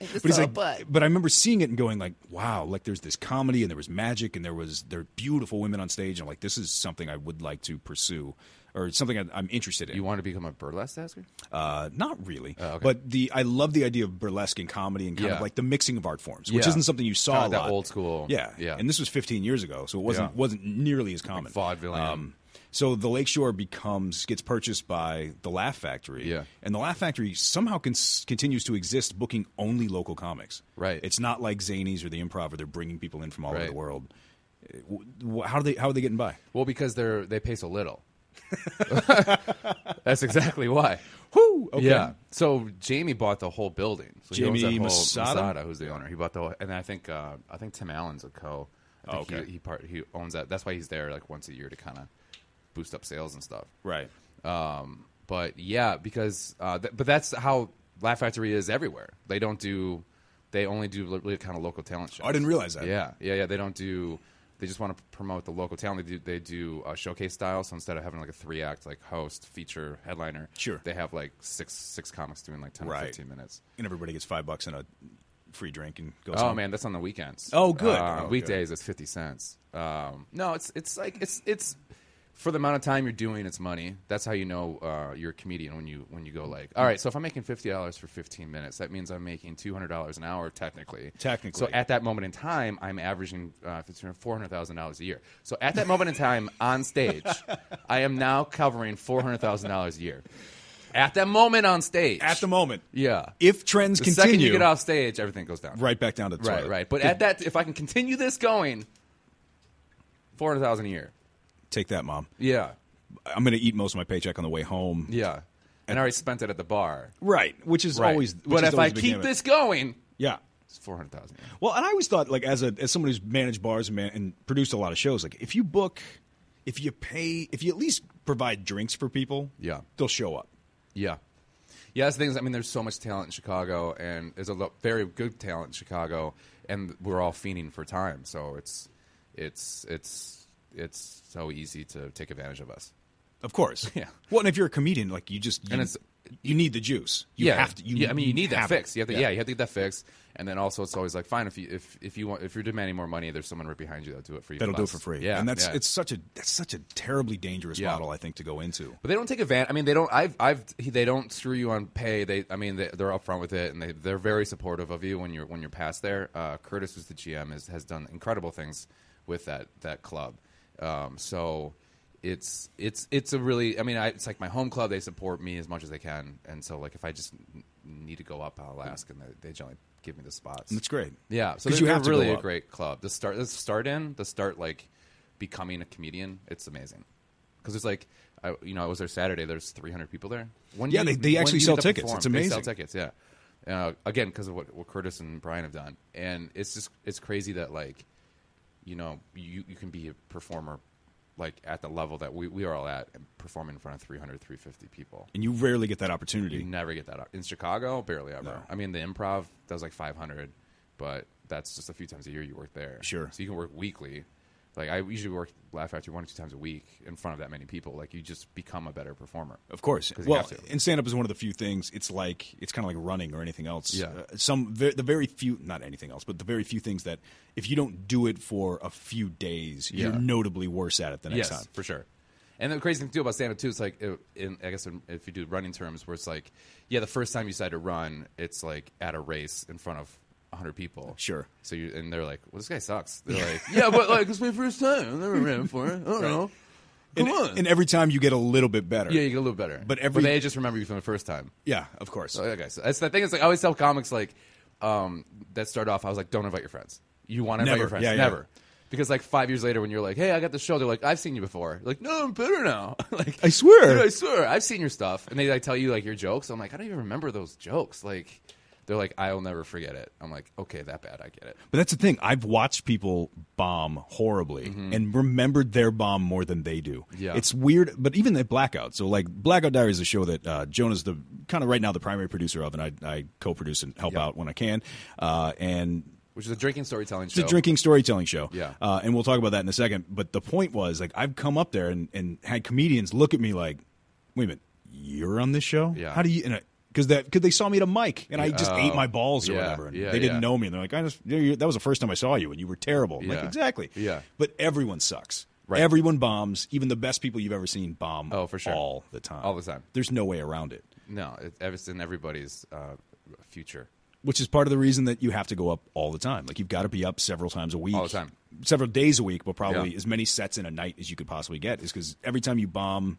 but he's like, butt. but I remember seeing it and going like, wow, like there's this comedy and there was magic and there was there are beautiful women on stage and I'm like this is something I would like to pursue or something I, I'm interested in. You want to become a burlesque dancer? Uh, not really, Oh, okay. but the I love the idea of burlesque and comedy and kind Yeah. of like the mixing of art forms, which Yeah. isn't something you saw Kinda a that lot. old school- Yeah, yeah. And this was 15 years ago, so it wasn't Yeah. wasn't nearly as common. vaudevillian. So the Lakeshore becomes gets purchased by the Laugh Factory, Yeah. and the Laugh Factory somehow cons- continues to exist, booking only local comics. Right. It's not like Zanies or the Improv, where they're bringing people in from all over the world. How are they? How are they getting by? Well, because they're they pay so little. (laughs) That's exactly why. Whoo! Okay. Yeah. So Jamie bought the whole building. So Jamie whole- Masada? who's the owner. He bought the whole, and I think uh, I think Tim Allen's a co. I think okay. He, he part he owns that. That's why he's there like once a year to kind of boost up sales and stuff. Right. Um, but yeah, because uh, th- but that's how Laugh Factory is everywhere. They don't do. They only do really kind of local talent shows. I didn't realize that. Yeah, yeah, yeah. They don't do. They just want to promote the local talent. They do. They do uh, showcase style. So instead of having like a three act like host, feature, headliner, Sure. they have like six six comics doing like ten or Right. fifteen minutes. And everybody gets five bucks and a free drink and goes. Oh home. man, that's on the weekends. Oh, good. Uh, Oh, weekdays it's fifty cents. Um, no, it's it's like it's it's for the amount of time you're doing, it's money. That's how you know uh, you're a comedian when you when you go like, all right, so if I'm making fifty dollars for fifteen minutes, that means I'm making two hundred dollars an hour technically. Technically. So at that moment in time, I'm averaging uh, four hundred thousand dollars a year. So at that moment in time (laughs) on stage, I am now covering four hundred thousand dollars a year. At that moment on stage. At the moment, yeah. if trends the continue, second you get off stage, everything goes down. right back down to the Right, toilet. right. But at that, if I can continue this going, four hundred thousand a year. Take that, mom. Yeah, I'm going to eat most of my paycheck on the way home. yeah. And I already spent it at the bar. Right, which is Right. always. Which but is if always I the keep this going, yeah. it's four hundred thousand. Well, and I always thought, like, as a as someone who's managed bars and, man, and produced a lot of shows, like, if you book, if you pay, if you at least provide drinks for people, Yeah. they'll show up. Yeah. Yeah, that's the thing. is, I mean, there's so much talent in Chicago, and there's a lo- very good talent in Chicago, and we're all fiending for time. So it's, it's, it's, it's so easy to take advantage of us. Of course. (laughs) Yeah. Well, and if you're a comedian, like, you just you, And it's- you need the juice. You yeah, have to. You, yeah, I mean, you need that fix. it. You have to, yeah. you have to get that fix. And then also, it's always like, fine, if you if if you want, if you're demanding more money, there's someone right behind you that'll do it for you. That'll do it for free. Yeah, and that's yeah. it's such a that's such a terribly dangerous Yeah. model, I think, to go into. But they don't take advantage. I mean, they don't. I've, I've, they don't screw you on pay. They, I mean, they, they're upfront with it, and they, they're very supportive of you when you're when you're past there. Uh, Curtis, who's the GM, is, has done incredible things with that that club. Um, so it's it's it's a really. I mean, I, it's like my home club. They support me as much as they can, and so like if I just n- need to go up, I'll ask, and they, they generally give me the spots. And it's great. Yeah, so 'Cause they're, you have they're to really go a up. great club. The start, the start in, the start like becoming a comedian. It's amazing because it's like, I, you know, I was there Saturday. There's 300 people there. When Yeah, you- they- they when actually do you sell get to tickets. It's They sell amazing. tickets, yeah. Uh, again, because of what, what Curtis and Brian have done, and it's just it's crazy that like, you know, you you can be a performer like at the level that we, we are all at and perform in front of 300 350 people And you rarely get that opportunity. you never get that in Chicago. Barely ever. No. I mean, the improv does like 500, but that's just a few times a year you work there. Sure. So you can work weekly. Like I usually work Laugh Factory one or two times a week in front of that many people. Like you just become a better performer. Of course. Well, and stand up is one of the few things. It's like it's kind of like running or anything else. Yeah. Uh, some ve- the very few, not anything else, but the very few things that if you don't do it for a few days, you're notably worse at it the next yes, time. for sure. And the crazy thing too about stand up too is like, it, in, I guess if you do running terms, where it's like, yeah, the first time you decide to run, it's like at a race in front of 100 people. Sure. So you and they're like, well, this guy sucks. They're like, yeah, but like it's my first time. I never ran before. I don't know. Come And, on. and every time you get a little bit better. yeah, you get a little better. But every- but they just remember you from the first time. Yeah, of course. So, okay, so that's the thing. Is like I always tell comics like um, that start off. I was like, don't invite your friends. You want to invite your friends? Yeah, yeah. Never. Because like five years later, when you're like, "Hey, I got the show," they're like, "I've seen you before." You're like, no, I'm better now. (laughs) like, I swear. "Dude, I swear, I've seen your stuff. And they like tell you like your jokes. I'm like, I don't even remember those jokes. Like, they're like, I'll never forget it. I'm like, okay, that bad. I get it. But that's the thing. I've watched people bomb horribly and remembered their bomb more than they do. Mm-hmm. Yeah. It's weird, but even the Blackout. So, like, Blackout Diary is a show that uh, Jonah's the kind of right now the primary producer of, and I, I co produce and help Yeah. out when I can. Uh, and Which is a drinking storytelling it's show. a drinking storytelling show. Yeah. Uh, and we'll talk about that in a second. But the point was, like, I've come up there and, and had comedians look at me like, wait a minute, you're on this show? Yeah. How do you. And I, because that because they saw me at a mic and I just Oh, ate my balls or yeah, whatever. And yeah, they didn't yeah. know me, and they're like, "I just that was the first time I saw you, and you were terrible." Like, exactly. Yeah. But everyone sucks. Right. Everyone bombs. Even the best people you've ever seen bomb. Oh, for sure. all the time. All the time. There's no way around it. No, it, it's in everybody's uh, future. Which is part of the reason that you have to go up all the time. Like you've got to be up several times a week, All the time. several days a week, but probably as many sets in a night as you could possibly get. Is because every time you bomb,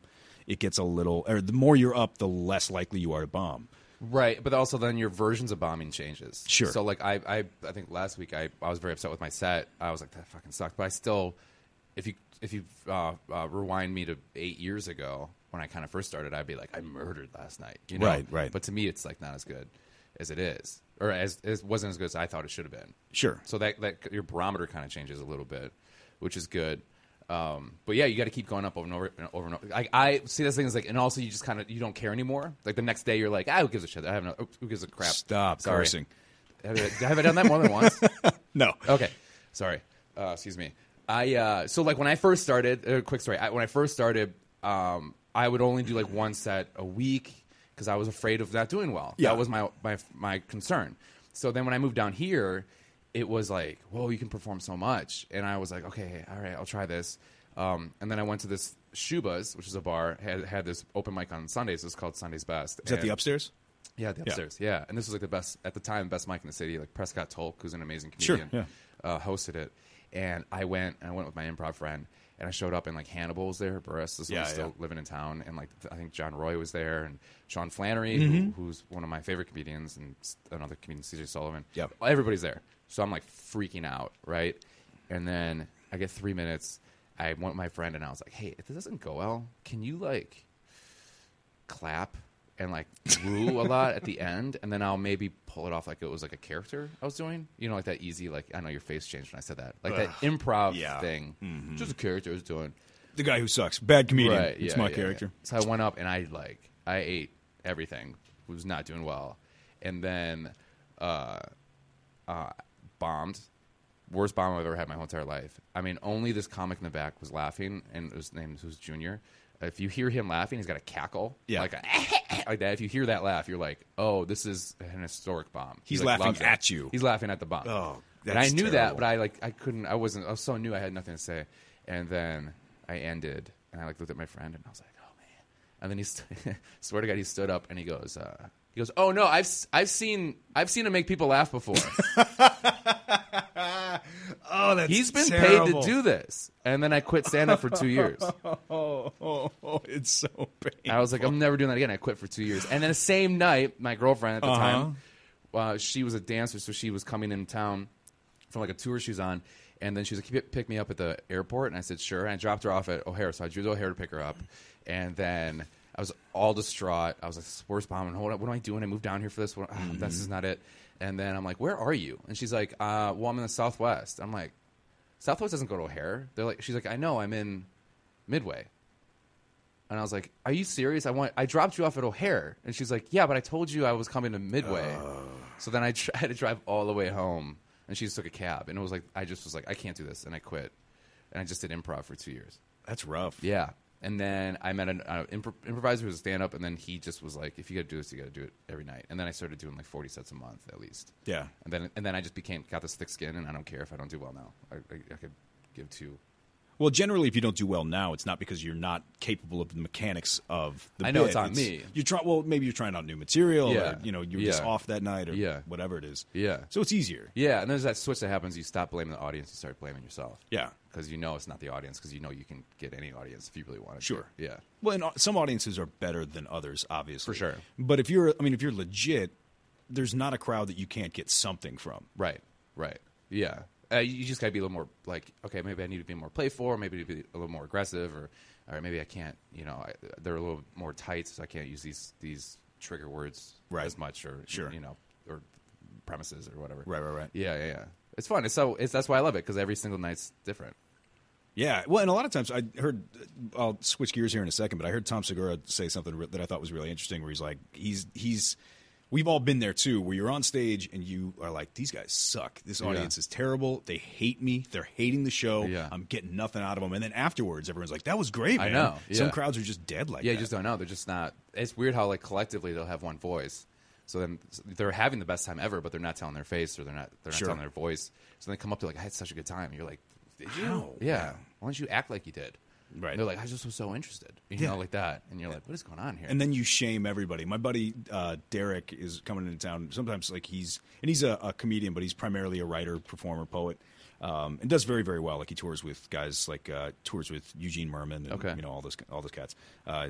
it gets a little. Or the more you're up, the less likely you are to bomb. Right, but also then your versions of bombing changes. Sure. So like I, I, I think last week I, I was very upset with my set. I was like that fucking sucked. But I still, if you if you uh, uh, rewind me to eight years ago when I kind of first started, I'd be like I murdered last night. You know? Right, right. But to me, it's like not as good as it is, or as it wasn't as good as I thought it should have been. Sure. So that that your barometer kind of changes a little bit, which is good. Um, but yeah, you got to keep going up over and over and over and over. I, I see this thing is like, and also you just kind of you don't care anymore. Like the next day, you're like, ah, who gives a shit? I have no, who gives a crap? Stop Sorry. cursing. Have I, have I done that more than once? (laughs) No. Okay, sorry. Uh, excuse me. I uh, so like when I first started. Uh, quick story. I, when I first started, um, I would only do like one set a week because I was afraid of not doing well. Yeah. That was my my my concern. So then when I moved down here, it was like, whoa, you can perform so much, and I was like, okay, all right, I'll try this. Um, and then I went to this Schubas, which is a bar, had had this open mic on Sundays. It's called Sundays Best. Is that the upstairs? yeah, the upstairs. Yeah. and this was like the best at the time, best mic in the city. Like Prescott Tolk, who's an amazing Sure, comedian, uh, hosted it. And I went, and I went with my improv friend, and I showed up, and like Hannibal was there, Buress was Yeah, still yeah. living in town, and like I think John Roy was there, and Sean Flannery, Mm-hmm. who, who's one of my favorite comedians, and another comedian, CJ Sullivan. Yeah, everybody's there. So I'm like freaking out, right? And then I get three minutes. I went with my friend, and I was like, "Hey, if this doesn't go well, can you like?" clap and like woo a lot at the end, and then I'll maybe pull it off like it was like a character I was doing. You know, like that easy, like I know your face changed when I said that, like that improv yeah. thing, just a character I was doing. The guy who sucks. Bad comedian. Right, it's yeah, my yeah, character. So I went up and I like I ate everything. Was not doing well, and then uh, uh, bombed. Worst bomb I've ever had in my whole entire life. I mean, only this comic in the back was laughing, and his name was Junior. If you hear him laughing, he's got a cackle, Yeah. like a, (laughs) like that. If you hear that laugh, you're like, "Oh, this is an historic bomb." He, He's like, laughing loves it. at you. He's laughing at the bomb. Oh, and I that's knew that, terrible. but I like I couldn't. I wasn't. I was so new. I had nothing to say. And then I ended, and I like looked at my friend, and I was like, "Oh man!" And then he, st- (laughs) swear to God, he stood up and he goes, uh, "He goes, oh no, I've s- I've seen I've seen him make people laugh before. (laughs) (laughs) Oh, that's He's been terrible. paid to do this." And then I quit stand up for two years. Oh, (laughs) oh, oh, it's so painful. I was like, I'm never doing that again. I quit for two years. And then the same night, my girlfriend at the Uh-huh. time, uh, she was a dancer, so she was coming in town for like a tour she was on. And then she was like, "Can you pick me up at the airport?" And I said, "Sure." And I dropped her off at O'Hare, so I drove to O'Hare to pick her up. And then I was all distraught. I was like, "This worst bomb. And hold up, what am I doing? I moved down here for this. What, ah, This is not it." And then I'm like, "Where are you?" And she's like, uh, "Well, I'm in the Southwest." I'm like, "Southwest doesn't go to O'Hare." They're like, "She's like, I know. I'm in Midway." And I was like, "Are you serious? I want I dropped you off at O'Hare." And she's like, "Yeah, but I told you I was coming to Midway." So then I tr- (laughs) had to drive all the way home, and she just took a cab, and it was like I just was like, "I can't do this," and I quit, and I just did improv for two years. That's rough. Yeah, and then I met an uh, impro- improviser who was a stand up, and then he just was like, "If you got to do this, you got to do it every night." And then I started doing like forty sets a month at least. Yeah. And then and then I just became got this thick skin, and I don't care if I don't do well now. I, I, I could give two. Well, generally, if you don't do well now, it's not because you're not capable of the mechanics of the. I know bit. it's on me. You try. Well, maybe you're trying out new material. Yeah. Or, you know, you're just off that night, or Yeah. whatever it is. Yeah. So it's easier. Yeah, and there's that switch that happens. You stop blaming the audience, you start blaming yourself. Yeah. because you know it's not the audience. Because you know you can get any audience if you really want to. Sure. Yeah. Well, and some audiences are better than others, obviously. For sure. But if you're, I mean, if you're legit, there's not a crowd that you can't get something from. Right. Right. Yeah. Uh, you just gotta be a little more like, okay, maybe I need to be more playful, or maybe to be a little more aggressive, or, or maybe I can't. You know, I, they're a little more tight, so I can't use these these trigger words Right. as much, or Sure. you know, or premises or whatever. Right, right, right. Yeah, yeah, yeah. It's fun. It's so. It's that's why I love it because every single night's different. Yeah, well, and a lot of times I heard. I'll switch gears here in a second, but I heard Tom Segura say something that I thought was really interesting. Where he's like, he's he's. We've all been there too, where you're on stage and you are like, "These guys suck. This audience is terrible. They hate me. They're hating the show. Yeah. I'm getting nothing out of them." And then afterwards, everyone's like, "That was great, I man." know, Some crowds are just dead like yeah, that. you just don't know. They're just not. it's weird how like collectively they'll have one voice. So then they're having the best time ever, but they're not telling their face or they're not they're not Sure. telling their voice. So then they come up to like, I had such a good time. And you're like, did you? How? Yeah. Why don't you act like you did? Right. And they're like, I just was so interested. You know, like that. And you're like, what is going on here? and then you shame everybody. My buddy uh, Derek is coming into town. Sometimes, like he's and he's a, a comedian, but he's primarily a writer, performer, poet, um, and does very, very well. Like he tours with guys like uh, tours with Eugene Mirman, and Okay. you know all those all those cats. Uh,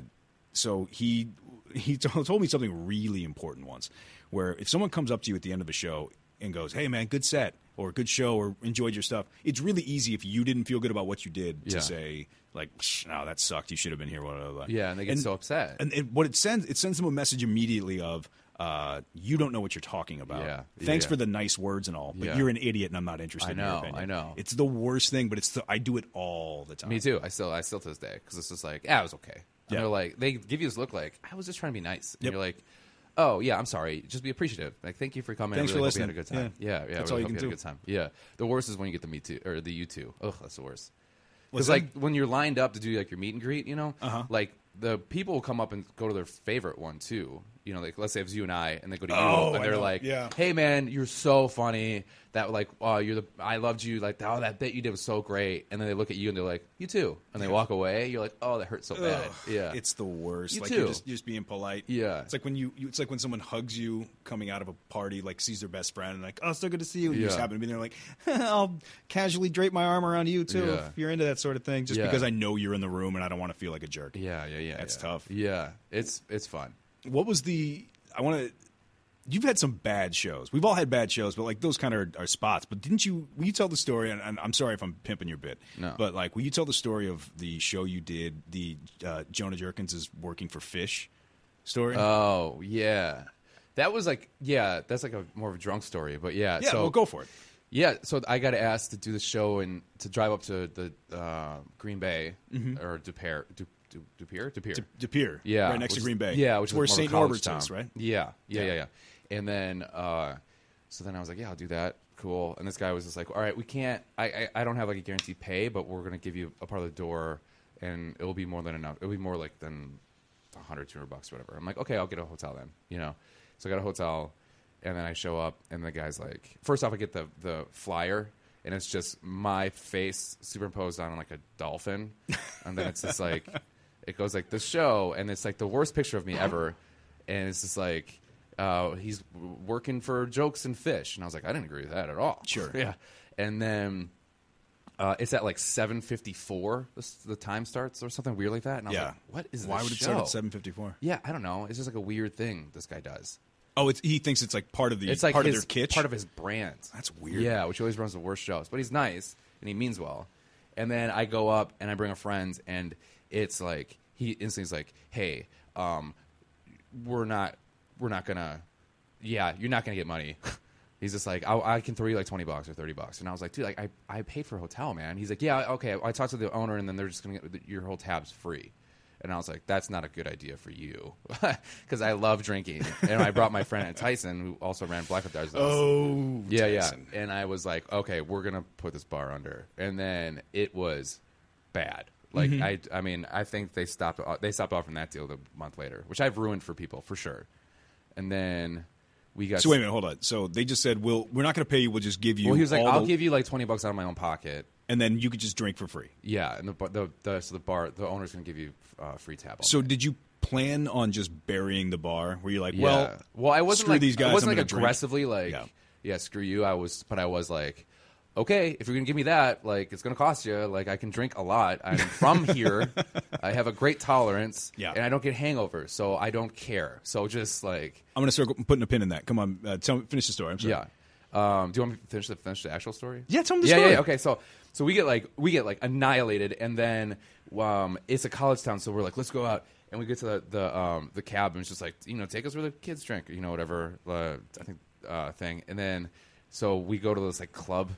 so he he told (laughs) told me something really important once, where if someone comes up to you at the end of a show and goes, "Hey man, good set," or "Good show," or "Enjoyed your stuff," it's really easy if you didn't feel good about what you did to Yeah. say like, "Psh, "No, that sucked. You should have been here." Blah, blah, blah. Yeah, and they get so upset. And it, what it sends, it sends them a message immediately of, uh, "You don't know what you're talking about." Yeah, Thanks yeah. for the nice words and all, but Yeah. you're an idiot, and I'm not interested. I in your know, opinion. I know. It's the worst thing, but it's the, I do it all the time. Me too. I still, I still to this day because it's just like, yeah, it was okay. And Yeah. they're like, they give you this look like I was just trying to be nice. And Yep. you're like, oh yeah, I'm sorry. Just be appreciative. Like, thank you for coming. Thanks I for really hope you had a listening. good time. Yeah, yeah. That's I all really you can had a do. good time. Yeah. The worst is when you get the me too or the you too. Ugh, that's the worst. Because like when you're lined up to do like your meet and greet, you know, Uh-huh. like the people will come up and go to their favorite one too. You know, like let's say it's you and I, and they go to you, Oh, and they're like, Yeah. "Hey man, you're so funny." That like, oh, you're the I loved you. Like, oh, that bit you did was so great. And then they look at you and they're like, "You too," and they walk away. You're like, "Oh, that hurts so bad." Yeah, it's the worst. You like too. you're just, you're just being polite. Yeah. it's like when you, you, it's like when someone hugs you coming out of a party, like sees their best friend, and like, oh, so good to see you. And you just happen to be there, like, (laughs) I'll casually drape my arm around you too Yeah. if you're into that sort of thing, just Yeah. because I know you're in the room and I don't want to feel like a jerk. yeah, yeah, yeah. That's yeah. tough. Yeah, it's it's fun. What was the? I want to. You've had some bad shows. We've all had bad shows, but like those kind of are, are spots. But didn't you? Will you tell the story? And, and I'm sorry if I'm pimping your bit. No. But like, will you tell the story of the show you did? The uh, Jonah Jurkens is working for Fish story. Oh yeah, that was like yeah, that's like a more of a drunk story. But yeah, yeah, so well, go for it. Yeah, so I got asked to do the show and to drive up to the uh, Green Bay or Dupere, Du, Du, Dupere, Dupere. De, De Pere, yeah, right next which to is- Green Bay. Yeah, which is where more of a St. college Norbert's town. is, right? Yeah, yeah, Yeah. yeah, yeah. And then, uh, so then I was like, yeah, I'll do that. Cool. And this guy was just like, all right, we can't. I I, I don't have like a guaranteed pay, but we're gonna give you a part of the door, and it will be more than enough. It'll be more like than 100, 200 bucks, whatever. I'm like, okay, I'll get a hotel then. You know, so I got a hotel, and then I show up, and the guy's like, first off, I get the the flyer. And it's just my face superimposed on like a dolphin, and then it's just like (laughs) it goes like the show, and it's like the worst picture of me ever, and it's just like uh, he's working for jokes and fish, and I was like, I didn't agree with that at all. Sure. (laughs) yeah. And then uh, it's at like seven fifty four. The time starts or something weird like that, and I was Yeah. like, What is Why would it show? start at 7:54? Yeah, I don't know. It's just like a weird thing this guy does. Oh, it's, he thinks it's like part of the It's like part his, of their kitsch. part of his brand. That's weird. Yeah, which always runs the worst shows. But he's nice and he means well. And then I go up and I bring a friend, and it's like he instantly is like, "Hey, um, we're not, we're not gonna, yeah, you're not gonna get money." (laughs) He's just like, I, I can throw you like twenty bucks or thirty bucks, and I was like, dude, like I, I paid for a hotel, man. He's like, yeah, okay. I talked to the owner, and then they're just gonna get your whole tab's free. And I was like, that's not a good idea for you, (laughs) because I love drinking, and I brought my friend (laughs) Tyson, who also ran Black Ops. with. Oh, Yeah, yeah. And I was like, okay, we're gonna put this bar under, and then it was bad. Like Mm-hmm. I, I mean, I think they stopped. They stopped offering that deal the month later, which I've ruined for people for sure. And then we got. So wait a minute, hold on. So they just said, "We'll we're not going to pay you. We'll just give you." Well, he was like, "I'll the- give you like twenty bucks out of my own pocket." and then you could just drink for free." Yeah, and the bar- the, the so the bar the owner's gonna give you uh, free tab. So night. did you plan on just burying the bar? Were you like, Yeah. "Well, well, I wasn't screw like, these guys. I wasn't I'm like gonna drink." aggressively like, Yeah. yeah. screw you. I was, but I was like, okay, if you're gonna give me that, like, it's gonna cost you. Like, I can drink a lot. I'm from (laughs) here. I have a great tolerance. Yeah. and I don't get hangovers, so I don't care. So just like, I'm going to start putting a pin in that." Come on, uh, tell me, finish the story. I'm sorry. yeah. Um, do you want me to finish the finish the actual story? Yeah, tell me the yeah, story. Yeah, yeah. Okay, so so we get like we get like annihilated, and then um, it's a college town, so we're like, let's go out, and we get to the the um, the cab, and it's just like you know, take us where the kids drink, you know, whatever. Uh, I think uh, thing, and then so we go to this like club.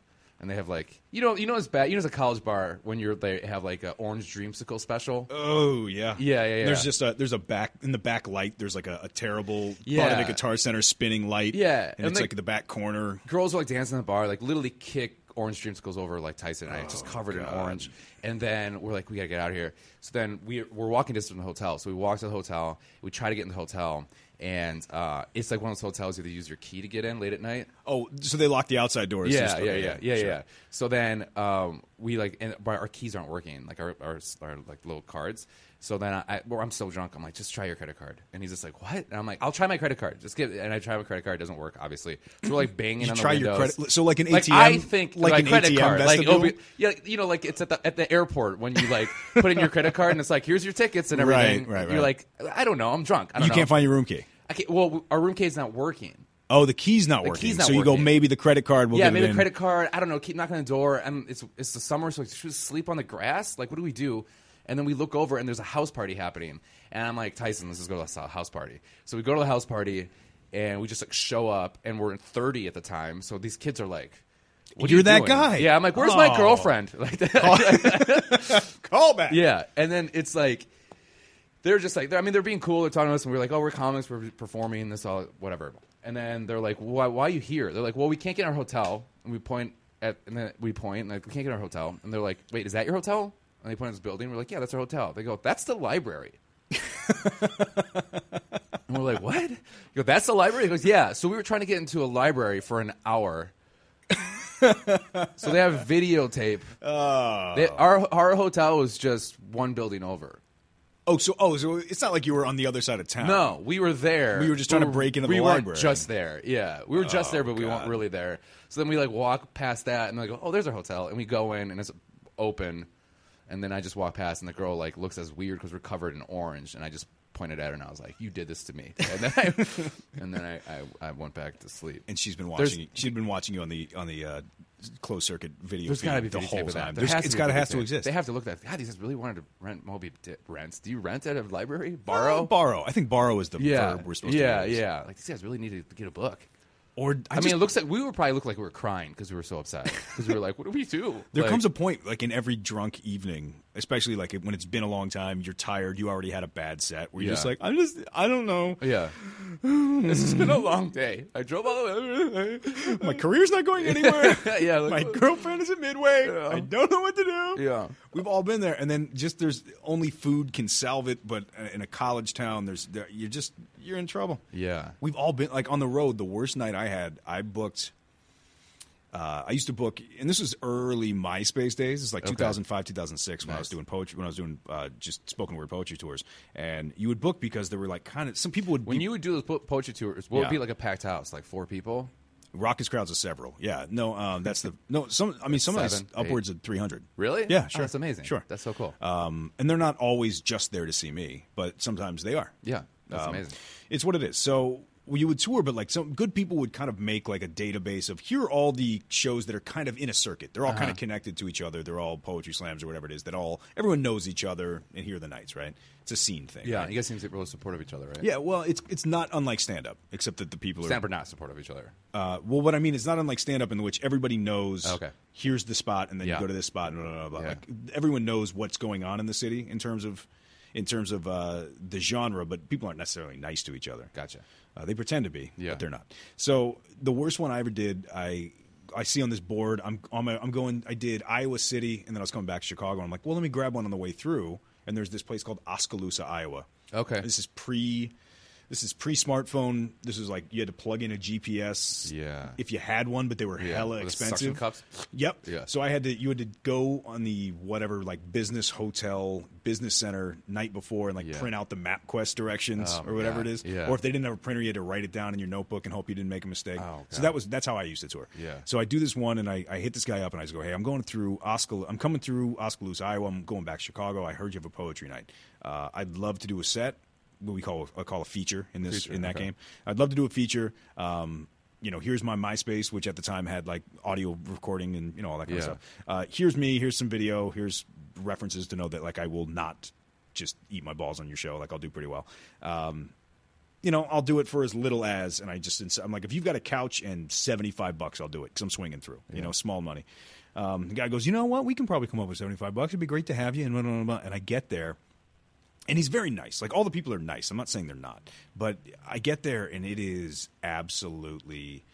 And they have like you know you know it's bad you know it's a college bar when you're they have like an orange dreamsicle special Oh yeah, Yeah, yeah, yeah. There's just a there's a back in the back light. There's like a, a terrible Yeah. part of the Guitar Center spinning light. Yeah, and, and it's they- like the back corner. girls are like dancing in the bar, like literally kick orange dreamsicles over like Tyson and I, just oh, covered in orange. And then we're like, we gotta get out of here. So then we we're walking distance from the hotel. So we walk to the hotel. We try to get in the hotel, and uh, it's like one of those hotels you have to use your key to get in late at night. Oh, so they lock the outside doors. Yeah, yeah, yeah, yeah, yeah. So then um, we like, and but our keys aren't working, like our, our our like little cards. So then I, I well, I'm still drunk. I'm like, just try your credit card, and he's just like, what? And I'm like, I'll try my credit card. Just give, and I try my credit card. It doesn't work, obviously. So we're like (clears throat) banging You on the try your credit- so like an like ATM I think like my an credit ATM card, like vestibule? Yeah, you know, like it's at the at the airport when you like put in your credit card and it's like, here's your tickets and (laughs) everything. Right, everything. right, You're like, I don't know, I'm drunk. I don't You know. can't find your room key. I can't, well, our room key is not working. Oh, the key's not The working. key's not so you go, maybe the credit card will yeah, maybe a credit card. I don't know. Keep knocking on the door, and it's it's the summer, so should we sleep on the grass? Like, what do we do? And then we look over, and there's a house party happening, and I'm like, Tyson, let's just go to the house party. So we go to the house party, and we just like show up, and we're 30 at the time, so these kids are like. What You're you that doing? guy. Yeah, I'm like, where's my Oh. girlfriend? (laughs) Like, (laughs) Call back. yeah, and then it's like they're just like they're, I mean they're being cool. They're talking to us, and we're like, oh, we're comics, we're performing this all whatever. And then they're like, why, why are you here? They're like, well, we can't get in our hotel. And we point at and then we point and like we can't get in our hotel. And they're like, wait, is that your hotel? And they point at this building. We're like, yeah, that's our hotel. They go, that's the library. (laughs) and we're like, what? You go, that's the library. He goes, yeah. So we were trying to get into a library for an hour. so they have videotape. Oh. They, our our hotel was just one building over. Oh, so oh, so it's not like you were on the other side of town. No, we were there. We were just trying to break into we the weren't library. just there. Yeah, we were just oh, there, but we weren't really there. So then we like walk past that, and they go, "Oh, there's our hotel," and we go in, and it's open. And then I just walk past, and the girl like looks as weird because we're covered in orange, and I just pointed at her, and I was like, "You did this to me." And then I, (laughs) and then I, I, I went back to sleep. And she's been There's- watching. She'd been watching you on the on the uh, closed circuit video There's feed got to be the whole time. There There's- has to it's got to videotape. has to exist. They have to look at that. God, these guys really wanted to rent Moby Di- rents. Do you rent at a library? Borrow? borrow. I think borrow is the yeah, verb we're supposed yeah, to use. yeah. Like these guys really need to get a book. Or I, I, mean, just- it looks like we were probably look like we were crying because we were so upset because we were like, "What do we do?" There Like, comes a point, like in every drunk evening, especially like when it's been a long time, you're tired, you already had a bad set, where you're just like, I'm just, I don't know, yeah. (sighs) this has been a long day. I drove all the way. my career's not going anywhere. (laughs) yeah, like, my girlfriend is at Midway. Yeah. I don't know what to do. Yeah. we've all been there, and then just there's only food can salve it, but uh, in a college town, there's there, you're just you're in trouble. Yeah. We've all been like on the road. The worst night I had, I booked. Uh, I used to book, and this was early MySpace days. It's like Okay. 2005, 2006 when I was doing poetry, when I was doing uh, just spoken word poetry tours. And you would book because there were like kind of some people would When be, you would do those po- poetry tours, what would be like a packed house, like four people? raucous crowds of several. Yeah, no, um, that's the no. Some I mean, some of those Seven, upwards of 300. Really? Yeah, Oh, sure. that's amazing. Sure. That's so cool. Um, and they're not always just there to see me, but sometimes they are. yeah, that's Um, amazing. It's what it is. So well, you would tour, but like some good people would kind of make like a database of here are all the shows that are kind of in a circuit. They're all Uh-huh. kind of connected to each other. They're all poetry slams or whatever it is. That all everyone knows each other and here are the nights, right? It's a scene thing. Yeah, right? you guys seem to be really supportive of each other, right? yeah. Well, it's it's not unlike stand up, except that the people are Stand up or not supportive of each other. uh, well, what I mean, it's not unlike stand up in which everybody knows. Okay. Here's the spot, and then Yeah. you go to this spot, and blah, blah, blah, blah. Yeah. Like everyone knows what's going on in the city in terms of in terms of uh, the genre, but people aren't necessarily nice to each other. Gotcha. Uh, they pretend to be, Yeah. but they're not. So the worst one I ever did, I I see on this board. I'm on my, I'm going. I did Iowa City, and then I was coming back to Chicago. And I'm like, well, let me grab one on the way through. And there's this place called Oskaloosa, Iowa. Okay. This is pre. This is pre-smartphone. This is like you had to plug in a GPS. Yeah. If you had one, but they were Yeah, hella with the suction expensive. cups? Yep. Yeah. So I had to. You had to go on the whatever like business hotel, business center night before, and like Yeah. print out the MapQuest directions Oh, or whatever God. it is. Yeah. Or if they didn't have a printer, you had to write it down in your notebook and hope you didn't make a mistake. Oh, so that was that's how I used to tour. Yeah. So I do this one, and I, I hit this guy up, and I just go, "Hey, I'm going through Oskal. I'm coming through Oskaloosa, Iowa. I'm going back to Chicago. I heard you have a poetry night. Uh, I'd love to do a set. What we call I call a feature in this Feature, in that okay. game. I'd love to do a feature. Um, you know, here's my MySpace, which at the time had like audio recording and you know all that kind Yeah. of stuff. Uh, here's me. Here's some video. Here's references to know that like I will not just eat my balls on your show. Like I'll do pretty well. Um, you know, I'll do it for as little as, and I just, ins- I'm like, if you've got a couch and 75 bucks, I'll do it because I'm swinging through, you know, small money. Um, the guy goes, you know what? We can probably come up with 75 bucks. It'd be great to have you. And, blah, blah, blah, blah. and I get there and he's very nice. Like all the people are nice. I'm not saying they're not, but I get there and it is absolutely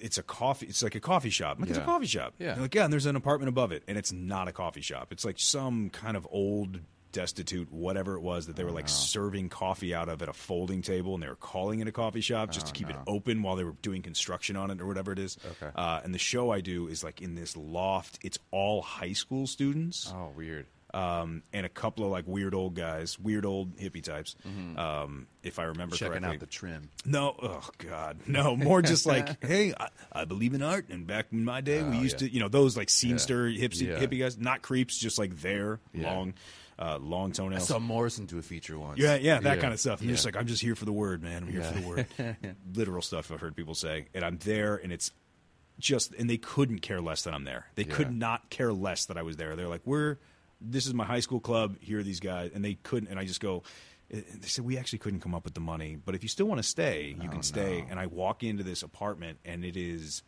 it's a coffee. It's like a coffee shop. I'm like, it's a coffee shop. Yeah. Like, yeah, and there's an apartment above it, and it's not a coffee shop. It's like some kind of old, destitute, whatever it was that they were like serving coffee out of at a folding table, and they were calling it a coffee shop just to keep it open while they were doing construction on it or whatever it is. Okay. Uh, and the show I do is like in this loft. It's all high school students Oh, weird. Um, and a couple of like weird old guys, weird old hippie types. Um, if I remember Mm-hmm. Checking correctly, out the trim. no, oh god, no. More just like, (laughs) hey, I, I believe in art, and back in my day, we Oh, used yeah. to, you know, those like seamster hipsy, Yeah. hippie guys, not creeps, just like there, Yeah. long, uh, long I toenails. saw Morrison do a feature once. yeah, yeah, that kind of stuff. I'm Yeah. just like, I'm just here for the word, man. I'm here for the word. (laughs) Literal stuff I've heard people say, and I'm there, and it's just, and they couldn't care less that I'm there. They could not care less that I was there. They're like, we're, this is my high school club. Here are these guys, and they couldn't. And I just go. eh, They said we actually couldn't come up with the money, but if you still want to stay, you can stay. And I walk into this apartment, and it is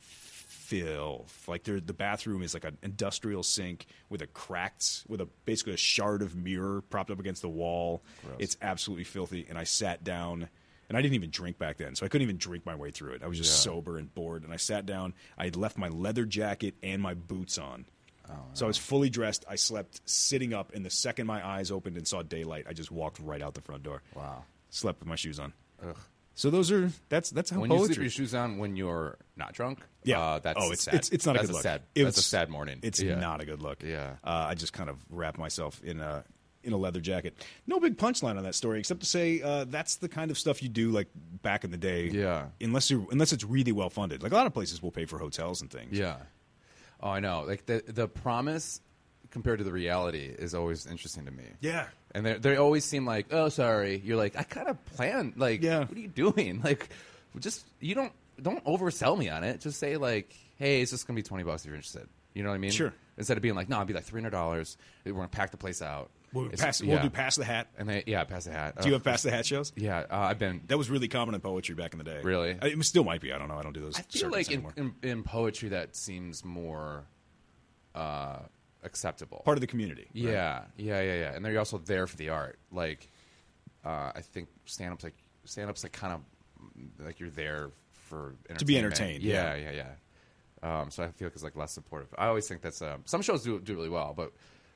filth. Like there, the bathroom is like an industrial sink with a cracked, with a basically a shard of mirror propped up against the wall. It's absolutely filthy. And I sat down, and I didn't even drink back then, so I couldn't even drink my way through it. I was just Yeah. sober and bored. And I sat down. I had left my leather jacket and my boots on. Oh, So I was fully dressed. I slept sitting up, and the second my eyes opened and saw daylight, I just walked right out the front door. Wow. Slept with my shoes on. Ugh. So those are that's that's how When you poetry. sleep your shoes on when you're not drunk, Yeah. uh, that's oh, it's sad. it's it's not that's a good look. Sad, It that's a sad morning. It's Yeah. not a good look. Yeah. Uh, I just kind of wrap myself in a in a leather jacket. No big punchline on that story, except to say uh, that's the kind of stuff you do like back in the day. Yeah. Unless you unless it's really well funded. Like a lot of places will pay for hotels and things. Yeah. Oh, I know. Like the the promise compared to the reality is always interesting to me. Yeah. And they they always seem like, oh, sorry. You're like, I kind of planned. Like, Yeah. what are you doing? (laughs) Like, just you don't don't oversell me on it. Just say like, hey, it's just gonna be twenty bucks if you're interested. You know what I mean? Sure. Instead of being like, no, it'll be like three hundred dollars. We're gonna pack the place out. We'll, pass, yeah. we'll do pass the hat. And they yeah, pass the hat. Do you Uh, have pass the hat shows? Yeah, uh, I've been. That was really common in poetry back in the day. Really? I- It still might be. I don't know. I don't do those. I feel like in, in in poetry that seems more uh, acceptable. part of the community. right? Yeah, yeah, yeah, yeah. And they're also there for the art. Like, uh, I think stand ups like stand ups like kind of like you're there for To be entertained, Yeah, yeah. yeah, yeah. Um, so I feel like it's like less supportive. I always think that's um, some shows do do really well, but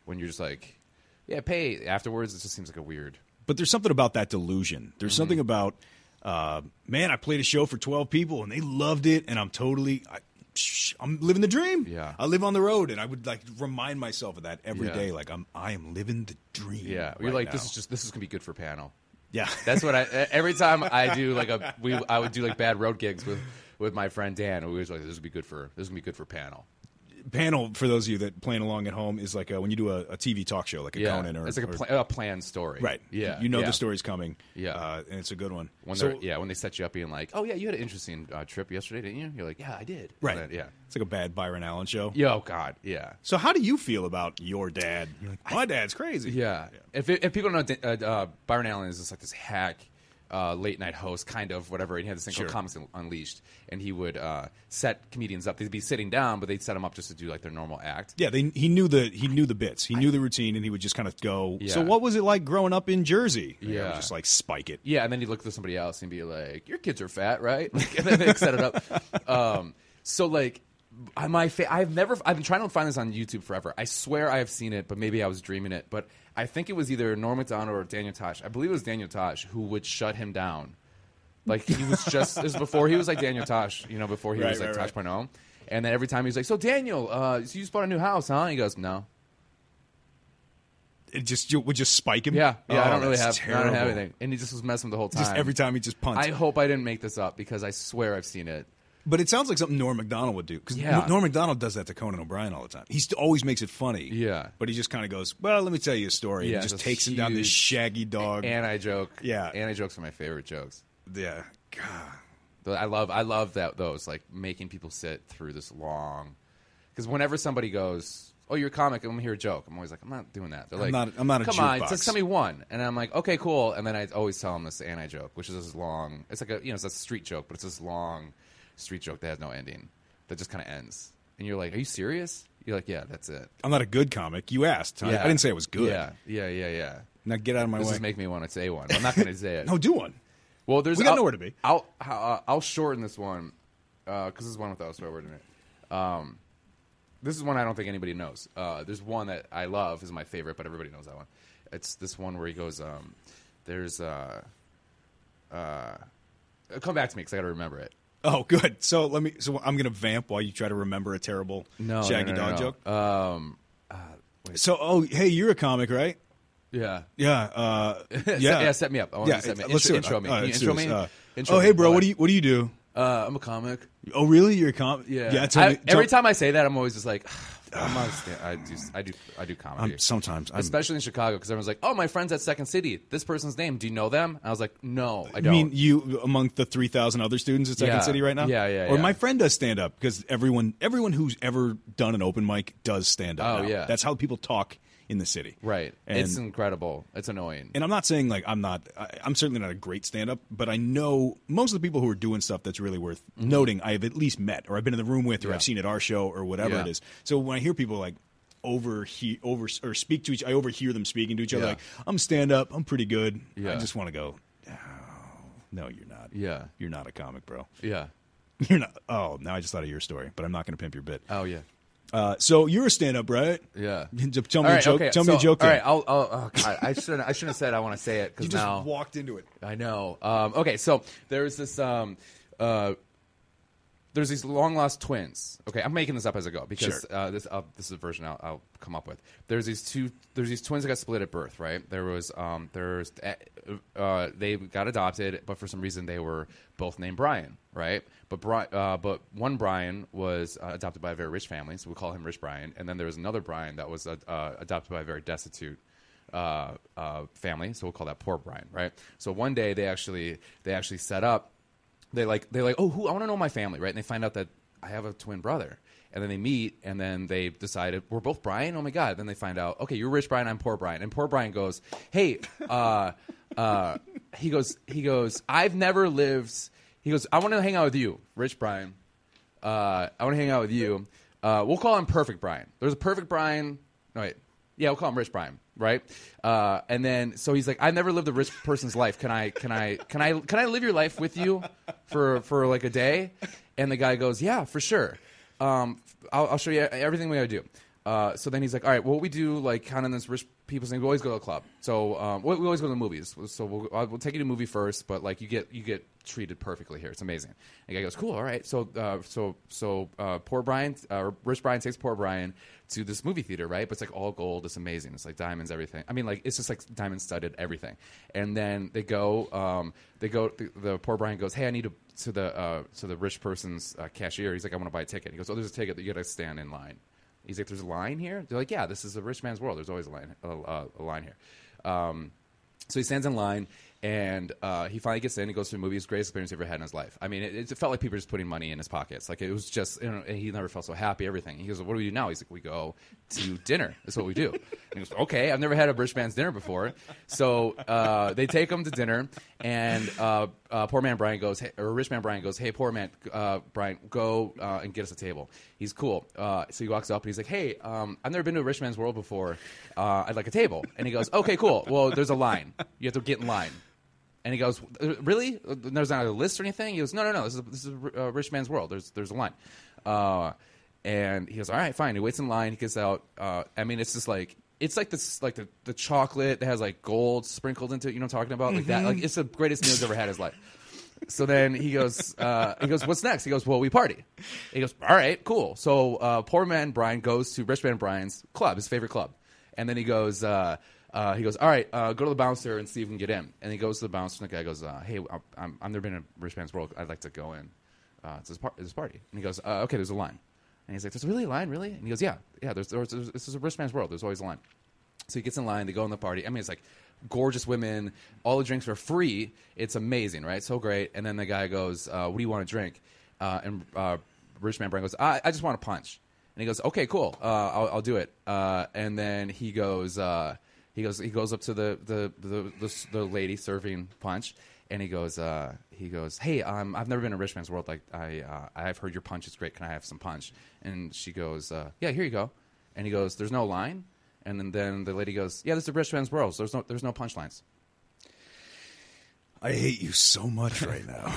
when you're just like, yeah, pay afterwards, it just seems like a weird. But there's something about that delusion. There's Mm-hmm. something about, uh, man, I played a show for 12 people and they loved it, and I'm totally, I, I'm living the dream. Yeah. I live on the road, and I would like remind myself of that every day. Yeah. Like I'm, I am living the dream. Yeah, you're right like this is just this is gonna be good for panel. yeah. (laughs) That's what I every time I do (laughs) like a we I would do like bad road gigs with with my friend Dan. and We was like this would be good for this would be good for panel. Panel for those of you that playing along at home is like uh when you do a, a TV talk show, like a Yeah, Conan or it's like a, or- a planned story. right. Yeah, you know yeah. the story's coming. Yeah. uh, and it's a good one. When so, they're yeah when they set you up being like oh yeah you had an interesting uh, trip yesterday didn't you? You're like yeah I did. right, then- yeah. it's like a bad Byron Allen show. Yeah. Oh God. Yeah. So how do you feel about your dad? Like, my dad's crazy. Yeah. If it, if people don't know, uh, uh, Byron Allen is just like this hack. Uh, late night host, kind of whatever. And he had this thing Sure. called Comics Unleashed, and he would uh, set comedians up. They'd be sitting down, but they'd set them up just to do like their normal act. Yeah, they, he knew the he knew the bits. He knew the routine, and he would just kind of go. So, Yeah. what was it like growing up in Jersey? And I would Yeah. just like spike it. Yeah, and then he'd look at somebody else and be like, "Your kids are fat, right?" (laughs) Like, and then they set it up. Um, so like, I, my fa- I've never. I've been trying to find this on YouTube forever. I swear I have seen it, but maybe I was dreaming it. But I think it was either Norm Macdonald or Daniel Tosh. I believe it was Daniel Tosh who would shut him down. Like he was just this was before he was like Daniel Tosh, you know, before he Right, was like right, Tosh Tosh.0. And then every time he was like, "So Daniel, uh, so you just bought a new house, huh?" He goes, "No." It just you would just spike him. Yeah, yeah, I Oh, don't really have, that's I don't have terrible. anything. And he just was messing with the whole time. Just every time he just punts. I hope I didn't make this up because I swear I've seen it. But it sounds like something Norm Macdonald would do because Yeah. Norm Macdonald does that to Conan O'Brien all the time. He always makes it funny. Yeah. but he just kind of goes, "Well, let me tell you a story." Yeah, and just takes him down this shaggy dog. Anti joke. Yeah. Anti jokes are my favorite jokes. yeah, God. I love I love that those like making people sit through this long. Because whenever somebody goes, "Oh, you're a comic," I'm gonna hear a joke. I'm always like, "I'm not doing that." They're I'm like, not- I'm not a Come on, jukebox." just tell me one, and I'm like, "Okay, cool." And then I always tell them this anti joke, which is this long. It's like a you know it's a street joke, but it's this long street joke that has no ending that just kind of ends. And you're like, "Are you serious?" You're like, "Yeah, that's it." I'm not a good comic. You asked. I, I didn't say it was good. Yeah, yeah, yeah, yeah. Now get out of my This way. is make me want to say one. I'm not going to say it. (laughs) no, do one. Well, there's We got I'll- nowhere to be. I'll I'll, I'll shorten this one. because this is one without a swear word in it. Um, this is one I don't think anybody knows. Uh, there's one that I love is my favorite, but everybody knows that one. It's this one where he goes, um, "There's uh, uh, come back to me because I got to remember it." Oh, good. So let me. So I'm gonna vamp while you try to remember a terrible No, Shaggy no, no, Dog joke. no. Um, So, oh, hey, you're a comic, right? yeah, Yeah. Uh, (laughs) yeah. yeah. Set me up. I want yeah. to set me. let's intro, intro me. Uh, Can you intro me. Uh, Intro oh, hey, bro. What do you What do you do? Uh, I'm a comic. Oh, really? You're a comic? Yeah. Yeah. I- every time I say that, I'm always just like, (sighs) I'm not a stand- I do. I do. I do comedy. I'm, sometimes. I'm, Especially in Chicago, because everyone's like, "Oh, my friends at Second City. This person's name. Do you know them?" And I was like, "No, I I don't." mean, you among the three thousand other students at Second Yeah. City right now. Yeah, yeah, Or yeah. my friend does stand up because everyone, everyone who's ever done an open mic does stand up. Oh, now. yeah. that's how people talk in the city. right? And, it's incredible. It's annoying. and I'm not saying like I'm not. I, I'm certainly not a great stand up, but I know most of the people who are doing stuff that's really worth noting. I have at least met, or I've been in the room with, or Mm-hmm. Yeah. I've seen at our show, or whatever Yeah. it is. So when I hear people like over over or speak to each, I overhear them speaking to each other. Yeah. Like I'm stand up, I'm pretty good. I just want to go. Oh, no, you're not. Yeah. you're not a comic, bro. yeah. (laughs) You're not. Oh, now I just thought of your story, but I'm not going to pimp your bit. Oh yeah. Uh, so you're a stand-up, right? Yeah. (laughs) Tell me All a joke. okay, Tell me a joke. All right, I'll. I'll oh God, I shouldn't. I shouldn't have said I want to say it because just now walked into it. I know. Um, okay, so there's this. Um, uh, there's these long lost twins. Okay, I'm making this up as I go because Sure. uh, this uh, this is a version I'll, I'll come up with. There's these two. There's these twins that got split at birth. Right. There was. Um, there's. Uh, they got adopted, but for some reason they were both named Brian. Right. But Bri- uh, but one Brian was uh, adopted by a very rich family, so we call him Rich Brian. And then there was another Brian that was uh, uh, adopted by a very destitute uh, uh, family, so we'll call that poor Brian, right? So one day they actually they actually set up they like they like oh who I want to know my family, right? And they find out that I have a twin brother, and then they meet, and then they decided we're both Brian. Oh my god! Then they find out okay, you're rich Brian, I'm poor Brian, and poor Brian goes, hey, uh, (laughs) uh, he goes he goes I've never lived. He goes I want to hang out with you, rich Brian. Uh, I want to hang out with you. Uh, we'll call him Perfect Brian. There's a Perfect Brian. No, wait. Yeah, we'll call him Rich Brian, right? Uh, and then so he's like, I've never lived a rich person's life. Can I? Can I? Can I? Can I live your life with you for for like a day? And the guy goes, Yeah, for sure. Um, I'll, I'll show you everything we gotta do. Uh, so then he's like, all right, what we do, like, kind of this rich people's thing, we always go to a club. So um, we, we always go to the movies. So we'll, we'll take you to a movie first, but like, you get you get treated perfectly here. It's amazing. And guy goes, cool, all right. So uh, so so uh, poor Brian, uh, rich Brian takes poor Brian to this movie theater, right? But it's like all gold. It's amazing. It's like diamonds, everything. I mean, like it's just like diamond studded everything. And then they go, um, they go. The, the poor Brian goes, hey, I need to to the uh, to the rich person's uh, cashier. He's like, I want to buy a ticket. He goes, oh, there's a ticket that you got to stand in line. He's like, "There's a line here." They're like, "Yeah, this is a rich man's world. There's always a line, a, a, a line here." Um, so he stands in line, and uh, he finally gets in. He goes to the movie. It's greatest experience he ever had in his life. I mean, it, it felt like people were just putting money in his pockets. Like it was just, you know, and he never felt so happy. Everything. He goes, "What do we do now?" He's like, "We go to dinner. That's what we do." (laughs) And he goes, "Okay, I've never had a rich man's dinner before." So uh, they take him to dinner, and uh, uh, poor man Brian goes, hey, or rich man Brian goes, "Hey, poor man uh, Brian, go uh, and get us a table." He's cool. So he walks up and he's like, "Hey, um, I've never been to a rich man's world before. I'd like a table." And he goes, "Okay, cool. Well, there's a line. You have to get in line." And he goes, "Uh, "Really? There's not a list or anything?" He goes, "No, no, no. This is this is a uh, rich man's world. There's there's a line." Uh, and he goes, "All right, fine." He waits in line. He gets out. Uh, I mean, it's just like it's like this like the, the chocolate that has like gold sprinkled into it. You know what I'm talking about? Like that. Like it's the greatest meal he's ever had in his life. So then he goes, uh, he goes, what's next? He goes, well, we party. He goes, all right, cool. So uh, poor man Brian goes to rich man Brian's club, his favorite club, and then he goes, uh, uh, he goes, all right, uh, go to the bouncer and see if we can get in. And he goes to the bouncer, and the guy goes, uh, hey, I'm, I've never been in rich man's world. I'd like to go in uh, to this, par- this party. And he goes, uh, okay, there's a line. And he's like, there's really a line, really? And he goes, yeah, yeah. There's, there's, there's this is a rich man's world. There's always a line. So he gets in line. They go in the party. I mean, it's like gorgeous women. All the drinks are free. It's amazing, right? So great. And then the guy goes, uh, "What do you want to drink?" Uh, and uh, rich man Brian goes, I, "I just want a punch." And he goes, "Okay, cool. Uh, I'll, I'll do it." Uh, and then he goes, uh, he goes, he goes up to the the the, the, the lady serving punch. And he goes, uh, he goes, hey, um, I've never been in a rich man's world. Like I, uh, I've heard your punch is great. Can I have some punch? And she goes, uh, yeah, here you go. And he goes, there's no line. And then, then the lady goes, "Yeah, this is a rich man's world. So there's no there's no punchlines." I hate you so much right now.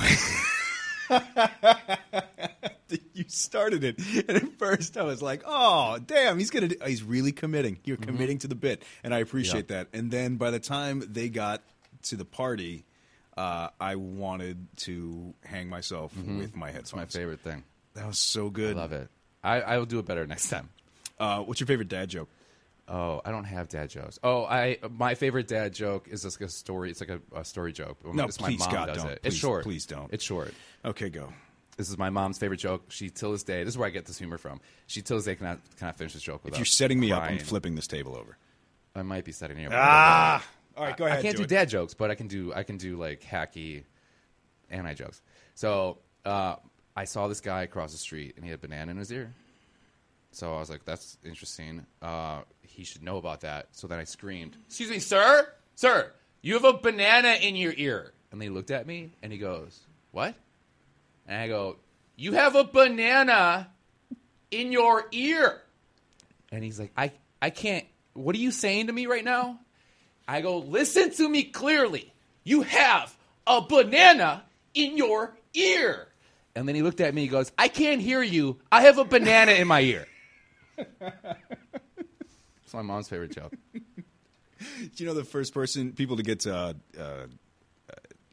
(laughs) (laughs) you started it, and at first I was like, "Oh, damn, he's gonna, do, he's really committing. You're committing to the bit," and I appreciate that. And then by the time they got to the party, uh, I wanted to hang myself with my headphones. It's my favorite thing. That was so good. I love it. I, I will do it better next time. Uh, what's your favorite dad joke? Oh, I don't have dad jokes. Oh, I my favorite dad joke is like a story. It's like a, a story joke. No, it's please, my mom God, does don't. it. Please- it's short. please don't. It's short. Okay, go. This is my mom's favorite joke. She till this day. This is where I get this humor from. She till this day cannot cannot finish this joke. If you're setting me up, I'm flipping this table over. I might be setting you up. Ah, all right, go ahead. I can't do, it. dad jokes, but I can do I can do like hacky anti jokes. So uh, I saw this guy across the street, and he had a banana in his ear. So I was like, "That's interesting. Uh, he should know about that." So then I screamed, "Excuse me, sir, sir, you have a banana in your ear." And they looked at me, and he goes, "What?" And I go, "You have a banana in your ear." And he's like, "I I can't. What are you saying to me right now?" I go, listen to me clearly. You have a banana in your ear. And then he looked at me. He goes, I can't hear you. I have a banana in my ear. (laughs) It's my mom's favorite joke. Do you know the first person people to get uh, uh,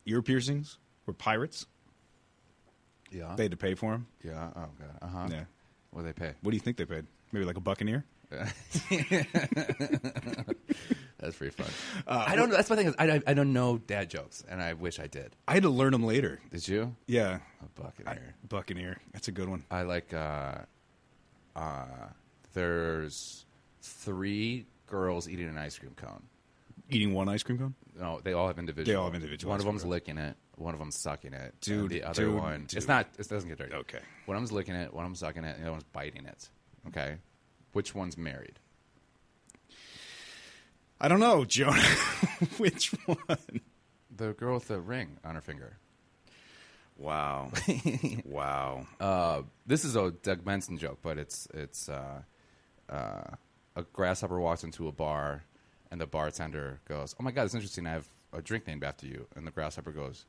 ear piercings were pirates? Yeah. They had to pay for him. yeah. Oh god. Uh huh. Yeah. What do they pay? What do you think they paid? Maybe like a buccaneer. (laughs) That's pretty fun. I don't know. That's my thing. Is I, I I don't know dad jokes, and I wish I did. I had to learn them later. Did you? Yeah, A buccaneer. I, ear. buck an ear. That's a good one. I like. Uh, uh, there's three girls eating an ice cream cone. Eating one ice cream cone. No, they all have individual. They all have individual One of them's licking it. One of them's sucking it. and Dude, the other dude, one. dude. It's not. It doesn't get dirty. Okay. One of them's licking it. One of them's sucking it. And the other one's biting it. Okay. Which one's married? I don't know, Jonah. (laughs) Which one? The girl with the ring on her finger. Wow. (laughs) wow. Uh, this is a Doug Benson joke, but it's it's uh, uh, a grasshopper walks into a bar, and the bartender goes, "Oh my god, it's interesting. I have a drink named after you." And the grasshopper goes,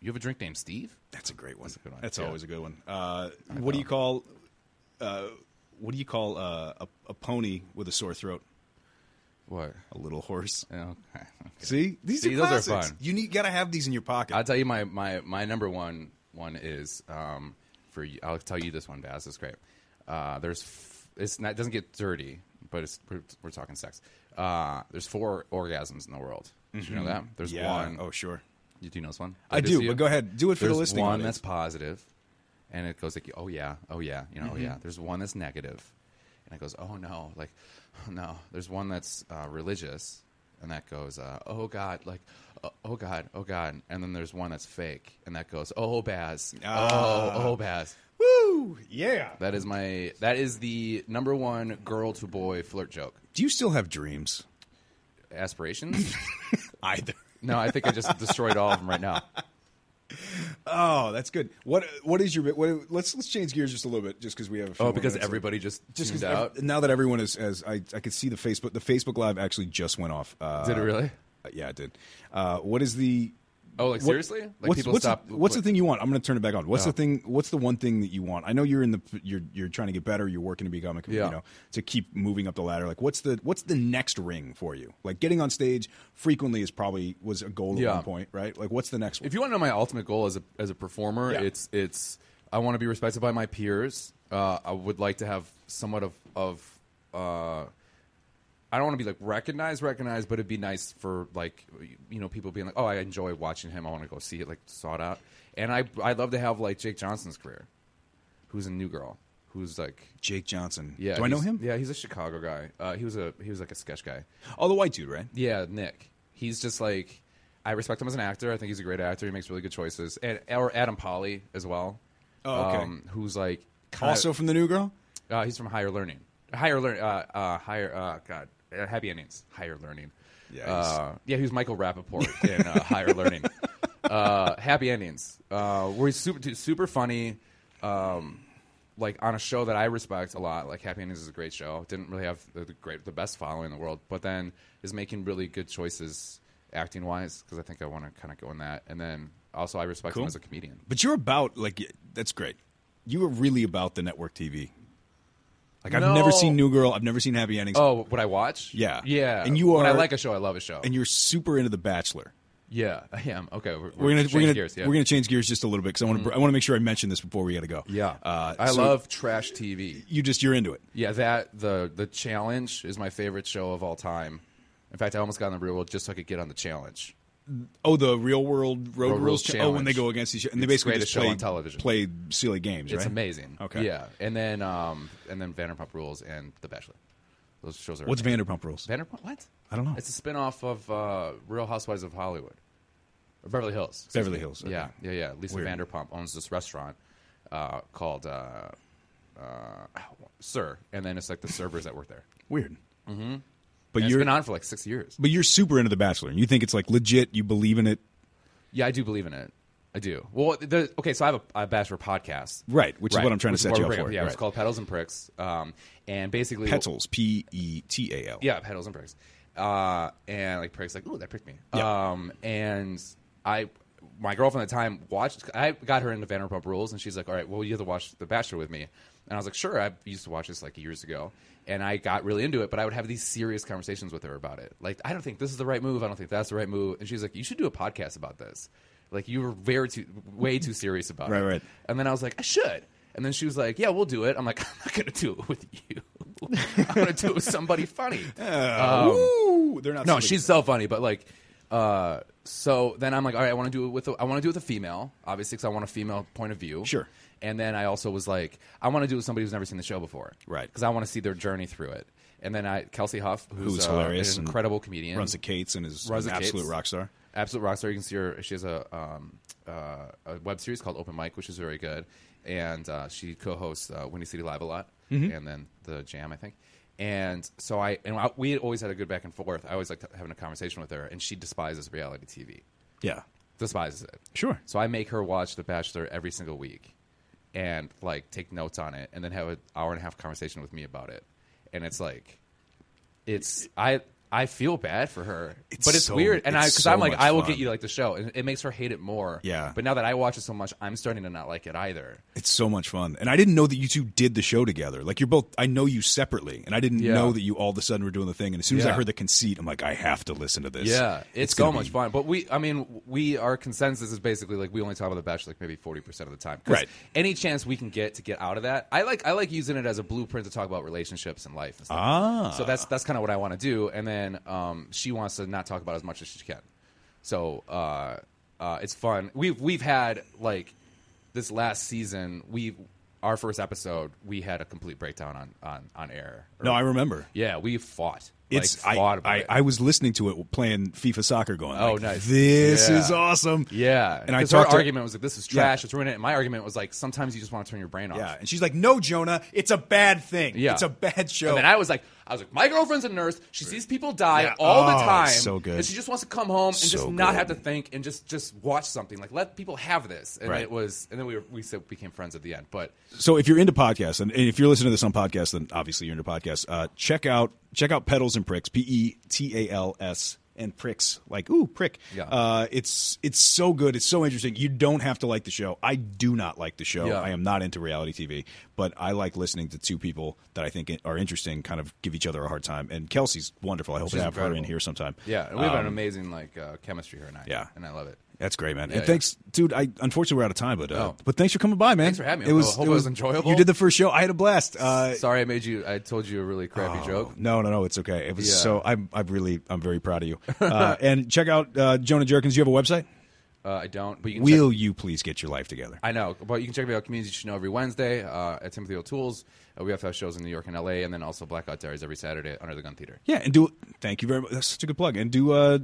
"You have a drink named Steve?" That's a great one. That's a one. That's Yeah. always a good one. Uh, what do you call? Uh, what do you call uh, a, a pony with a sore throat? What? A little horse. Oh, Okay. okay. See, these See, are those are classics. fun. You need gotta have these in your pocket. I'll tell you my, my, my number one one is um, for you. I'll tell you this one, Baz. It's great. Uh, there's f- it's not it doesn't get dirty, but it's we're, we're talking sex. Uh, there's four orgasms in the world. Did you know that? There's yeah. one. Oh, sure. You do know this one? I do, but go ahead. Do it for the There's listening one audience. that's positive, and it goes like, oh yeah, oh yeah, you know, oh Mm-hmm. yeah. There's one that's negative, and it goes, oh no, like, oh (laughs) no. There's one that's uh, religious, and that goes, uh, oh god, like, oh, oh god, oh god. And then there's one that's fake, and that goes, oh Baz, Ah. oh oh Baz. Woo! Yeah. That is my that is the number one girl to boy flirt joke. Do you still have dreams? Aspirations? (laughs) Either. No, I think I just destroyed all of them right now. Oh, that's good. What What is your? What, let's let's change gears just a little bit, just because we have. A few Oh, because everybody just just tuned out. ev- now that everyone is as I I could see the Facebook the Facebook Live actually just went off. Uh, Did it really? uh, yeah, it did. Uh, what is the? Oh, like what- seriously? Like what's, people what's stop. The, what's the thing you want? I'm going to turn it back on. What's Oh. the thing? What's the one thing that you want? I know you're in the you're you're trying to get better. You're working to become a Yeah. you know to keep moving up the ladder. Like what's the what's the next ring for you? Like getting on stage frequently is probably was a goal at Yeah. one point, right? Like what's the next one? If you want to know my ultimate goal as a as a performer, Yeah. it's it's I want to be respected by my peers. Uh, I would like to have somewhat of of uh, I don't want to be like recognized, recognized, but it'd be nice for like you know people being like, oh, I enjoy watching him. I want to go see it, like it out. And I I'd love to have like Jake Johnson's career, who's a new girl, who's like Jake Johnson. yeah. do I know he's- him? Yeah, he's a Chicago guy. Uh, he was a he was like a sketch guy. Oh, the white dude, right? Yeah, Nick. He's just like I respect him as an actor. I think he's a great actor. He makes really good choices. And or Adam Pally as well. Oh, okay. Um, who's like kinda- Also from the New Girl. uh, he's from Higher Learning. Higher Learning. Uh, uh, higher. Uh, God. Uh, happy Endings. Higher Learning. Yeah, Uh, yeah. He was Michael Rapaport in uh, (laughs) Higher Learning. Uh, happy Endings. Uh, where he's super super funny. Um, like on a show that I respect a lot, like Happy Endings is a great show. Didn't really have the, the great, the best following in the world, but then is making really good choices acting wise because I think I want to kind of go in that. And then also I respect Cool. him as a comedian. But you're about like that's great. you were really about the network TV. Like I've No. never seen New Girl. I've never seen Happy Endings. Oh, would I watch? Yeah. yeah. And you when I are- like a show, I love a show. and you're super into The Bachelor. yeah, I am. Okay, we're, We're gonna change we're gonna gears. Yeah. we're gonna change gears just a little bit because I want to I want to make sure I mention this before we got to go. yeah. uh, I so love trash TV. you. Just you're into it. Yeah, that the the challenge is my favorite show of all time. In fact, I almost got on the real world just so I could get on the challenge. Oh, the real world road Road rules. Rules cha- Oh, when they go against each other, and they It's the basically just play, on television. play silly games. It's amazing. Okay. Yeah, and then um and then Vanderpump Rules and The Bachelor. Those shows are. What's amazing. Vanderpump Rules? Vanderpump? What? I don't know. It's a spinoff of uh, Real Housewives of Hollywood. Or Beverly Hills. Beverly me. Hills, okay. Yeah, yeah, yeah. Lisa Weird. Vanderpump owns this restaurant uh, called uh, uh, SUR, and then it's like the servers that work there. Weird. Mm-hmm. But And it's you're been on for like six years. but you're super into The Bachelor, and you think it's like legit. You believe in it, Yeah, I do believe in it. I do. Well, the, okay, so I have a, a Bachelor podcast. Right, which is what I'm trying to set you up for, Yeah, right. it's called Petals and Pricks. Um, and basically, Petals. P E T A L. Yeah, petals and pricks. Uh, and like pricks, like, ooh, that pricked me. Yeah. Um, and I, my girlfriend at the time watched. I got her into Vanderpump Rules, and she's like, "All right, well, you have to watch The Bachelor with me." And I was like, "Sure." I used to watch this like years ago, and I got really into it. But I would have these serious conversations with her about it. Like, I don't think this is the right move. I don't think that's the right move. And she's like, "You should do a podcast about this." Like, you were very too, way too serious about Right, it. right. Right. And then I was like, "I should." And then she was like, "Yeah, we'll do it." I'm like, (laughs) "I'm not gonna do it with you. (laughs) I'm gonna do it with somebody funny." (laughs) Ooh, they're not. No, she's so funny, but like, uh, so then I'm like, all right, I want to do it with, a, I want to do it with a female, obviously, because I want a female point of view. Sure. And then I also was like, I want to do it with somebody who's never seen the show before, Right. Because I want to see their journey through it. And then I, Kelsey Huff, who's, Who's uh, hilarious an and incredible comedian, runs the Kates and is Runs an the absolute rock star. absolute rock star. You can see her. She has a um, uh, a web series called Open Mic, which is very good, and uh, she co-hosts uh, Windy City Live a lot, Mm-hmm. and then the Jam, I think. And so I and I, we always had a good back and forth. I always liked having a conversation with her, and she despises reality TV, Yeah, despises it. Sure. So I make her watch The Bachelor every single week, and like take notes on it, and then have an hour and a half conversation with me about it. And it's like, it's I I feel bad for her, It's but it's so- weird, and I because so I'm like I will fun. get you like the show, and it makes her hate it more. Yeah. But now that I watch it so much, I'm starting to not like it either. It's so much fun, and I didn't know that you two did the show together. Like you're both, I know you separately, and I didn't Yeah. know that you all of a sudden were doing the thing. And as soon as I heard the conceit, I'm like, I have to listen to this. Yeah, it's, so gonna much be- fun. But we, I mean, we our consensus is basically like we only talk about the Bachelor like maybe forty percent of the time. Right. Any chance we can get to get out of that, I like I like using it as a blueprint to talk about relationships and life and stuff. Ah. So that's that's kind of what I want to do. And then um, she wants to not talk about as much as she can. So uh, uh, it's fun. We've we've had like this last season. We our first episode we had a complete breakdown on on on air. No, I remember. yeah, we fought. It's like, I, I, it. I was listening to it playing FIFA soccer, going, Oh, like, nice. This Yeah. is awesome. Yeah, And I her to- argument was like, "This is trash. It's ruining it." And my argument was like, "Sometimes you just want to turn your brain off." Yeah, and she's like, "No, Jonah, it's a bad thing. Yeah. it's a bad show." And then I was like, "I was like, my girlfriend's a nurse. She sees people die Yeah. all the Oh, time, so good. and she just wants to come home and So just not good. have to think and just just watch something. Like let people have this." And Right. it was, and then we were, we said became friends at the end. But so if you're into podcasts, and, and if you're listening to this on podcasts, then obviously you're into podcasts. Uh, check out check out Petals and Pricks, P E T A L S and Pricks, like ooh prick. Yeah. Uh, it's it's so good. It's so interesting. You don't have to like the show. I do not like the show. Yeah. I am not into reality TV, but I like listening to two people that I think are interesting, kind of give each other a hard time. And Kelsey's wonderful. I hope She's to have her in here sometime. yeah, and we have an Um, amazing like uh, chemistry her and I. Yeah. and I love it. That's great, man. Yeah, and thanks, dude. I unfortunately we're out of time, but uh, Oh. but thanks for coming by, man. Thanks for having me. It was I hope it was enjoyable. You did the first show. I had a blast. Uh, Sorry, I made you. I told you a really crappy joke. no, no, no. It's okay. It was Yeah. so. I'm. I'm really. I'm very proud of you. (laughs) Uh, and check out uh, Jonah Jurkens. You have a website. Uh, I don't. But you can Will check, you please get your life together? I know, but you can check me out Comedians You Should Know every Wednesday uh, at Timothy O'Toole's. Uh, we have to have shows in New York and LA, and then also Blackout Diaries every Saturday at Under the Gun Theater. Yeah, and do. Thank you very much. That's such a good plug. And do.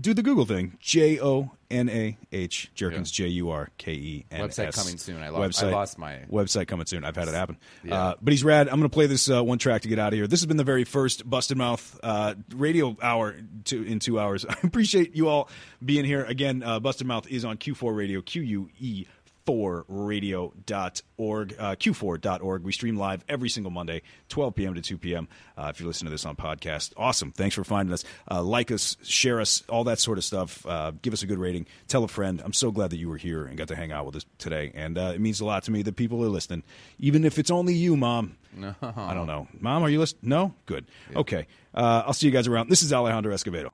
Do the Google thing. J O N A H Jurkens. J U R K E N S. Website coming soon. I lost- I lost my- website coming soon. I've had it happen. Yeah. Uh, but he's rad. I'm going to play this uh, one track to get out of here. This has been the very first Busted Mouth uh, radio hour to, in two hours. (laughs) I appreciate you all being here again. Uh, Busted Mouth is on Que4 Radio, Q U E que4radio.org, uh, q4.org. We stream live every single Monday, 12 p.m. to 2 p.m. Uh, if you're listening to this on podcast, awesome. Thanks for finding us. Uh, like us, share us, all that sort of stuff. Uh, give us a good rating. Tell a friend. I'm so glad that you were here and got to hang out with us today. And uh, it means a lot to me that people are listening, even if it's only you, Mom. No. (laughs) I don't know. Mom, are you listening? No? Good. Okay. Uh, I'll see you guys around. This is Alejandro Escovedo.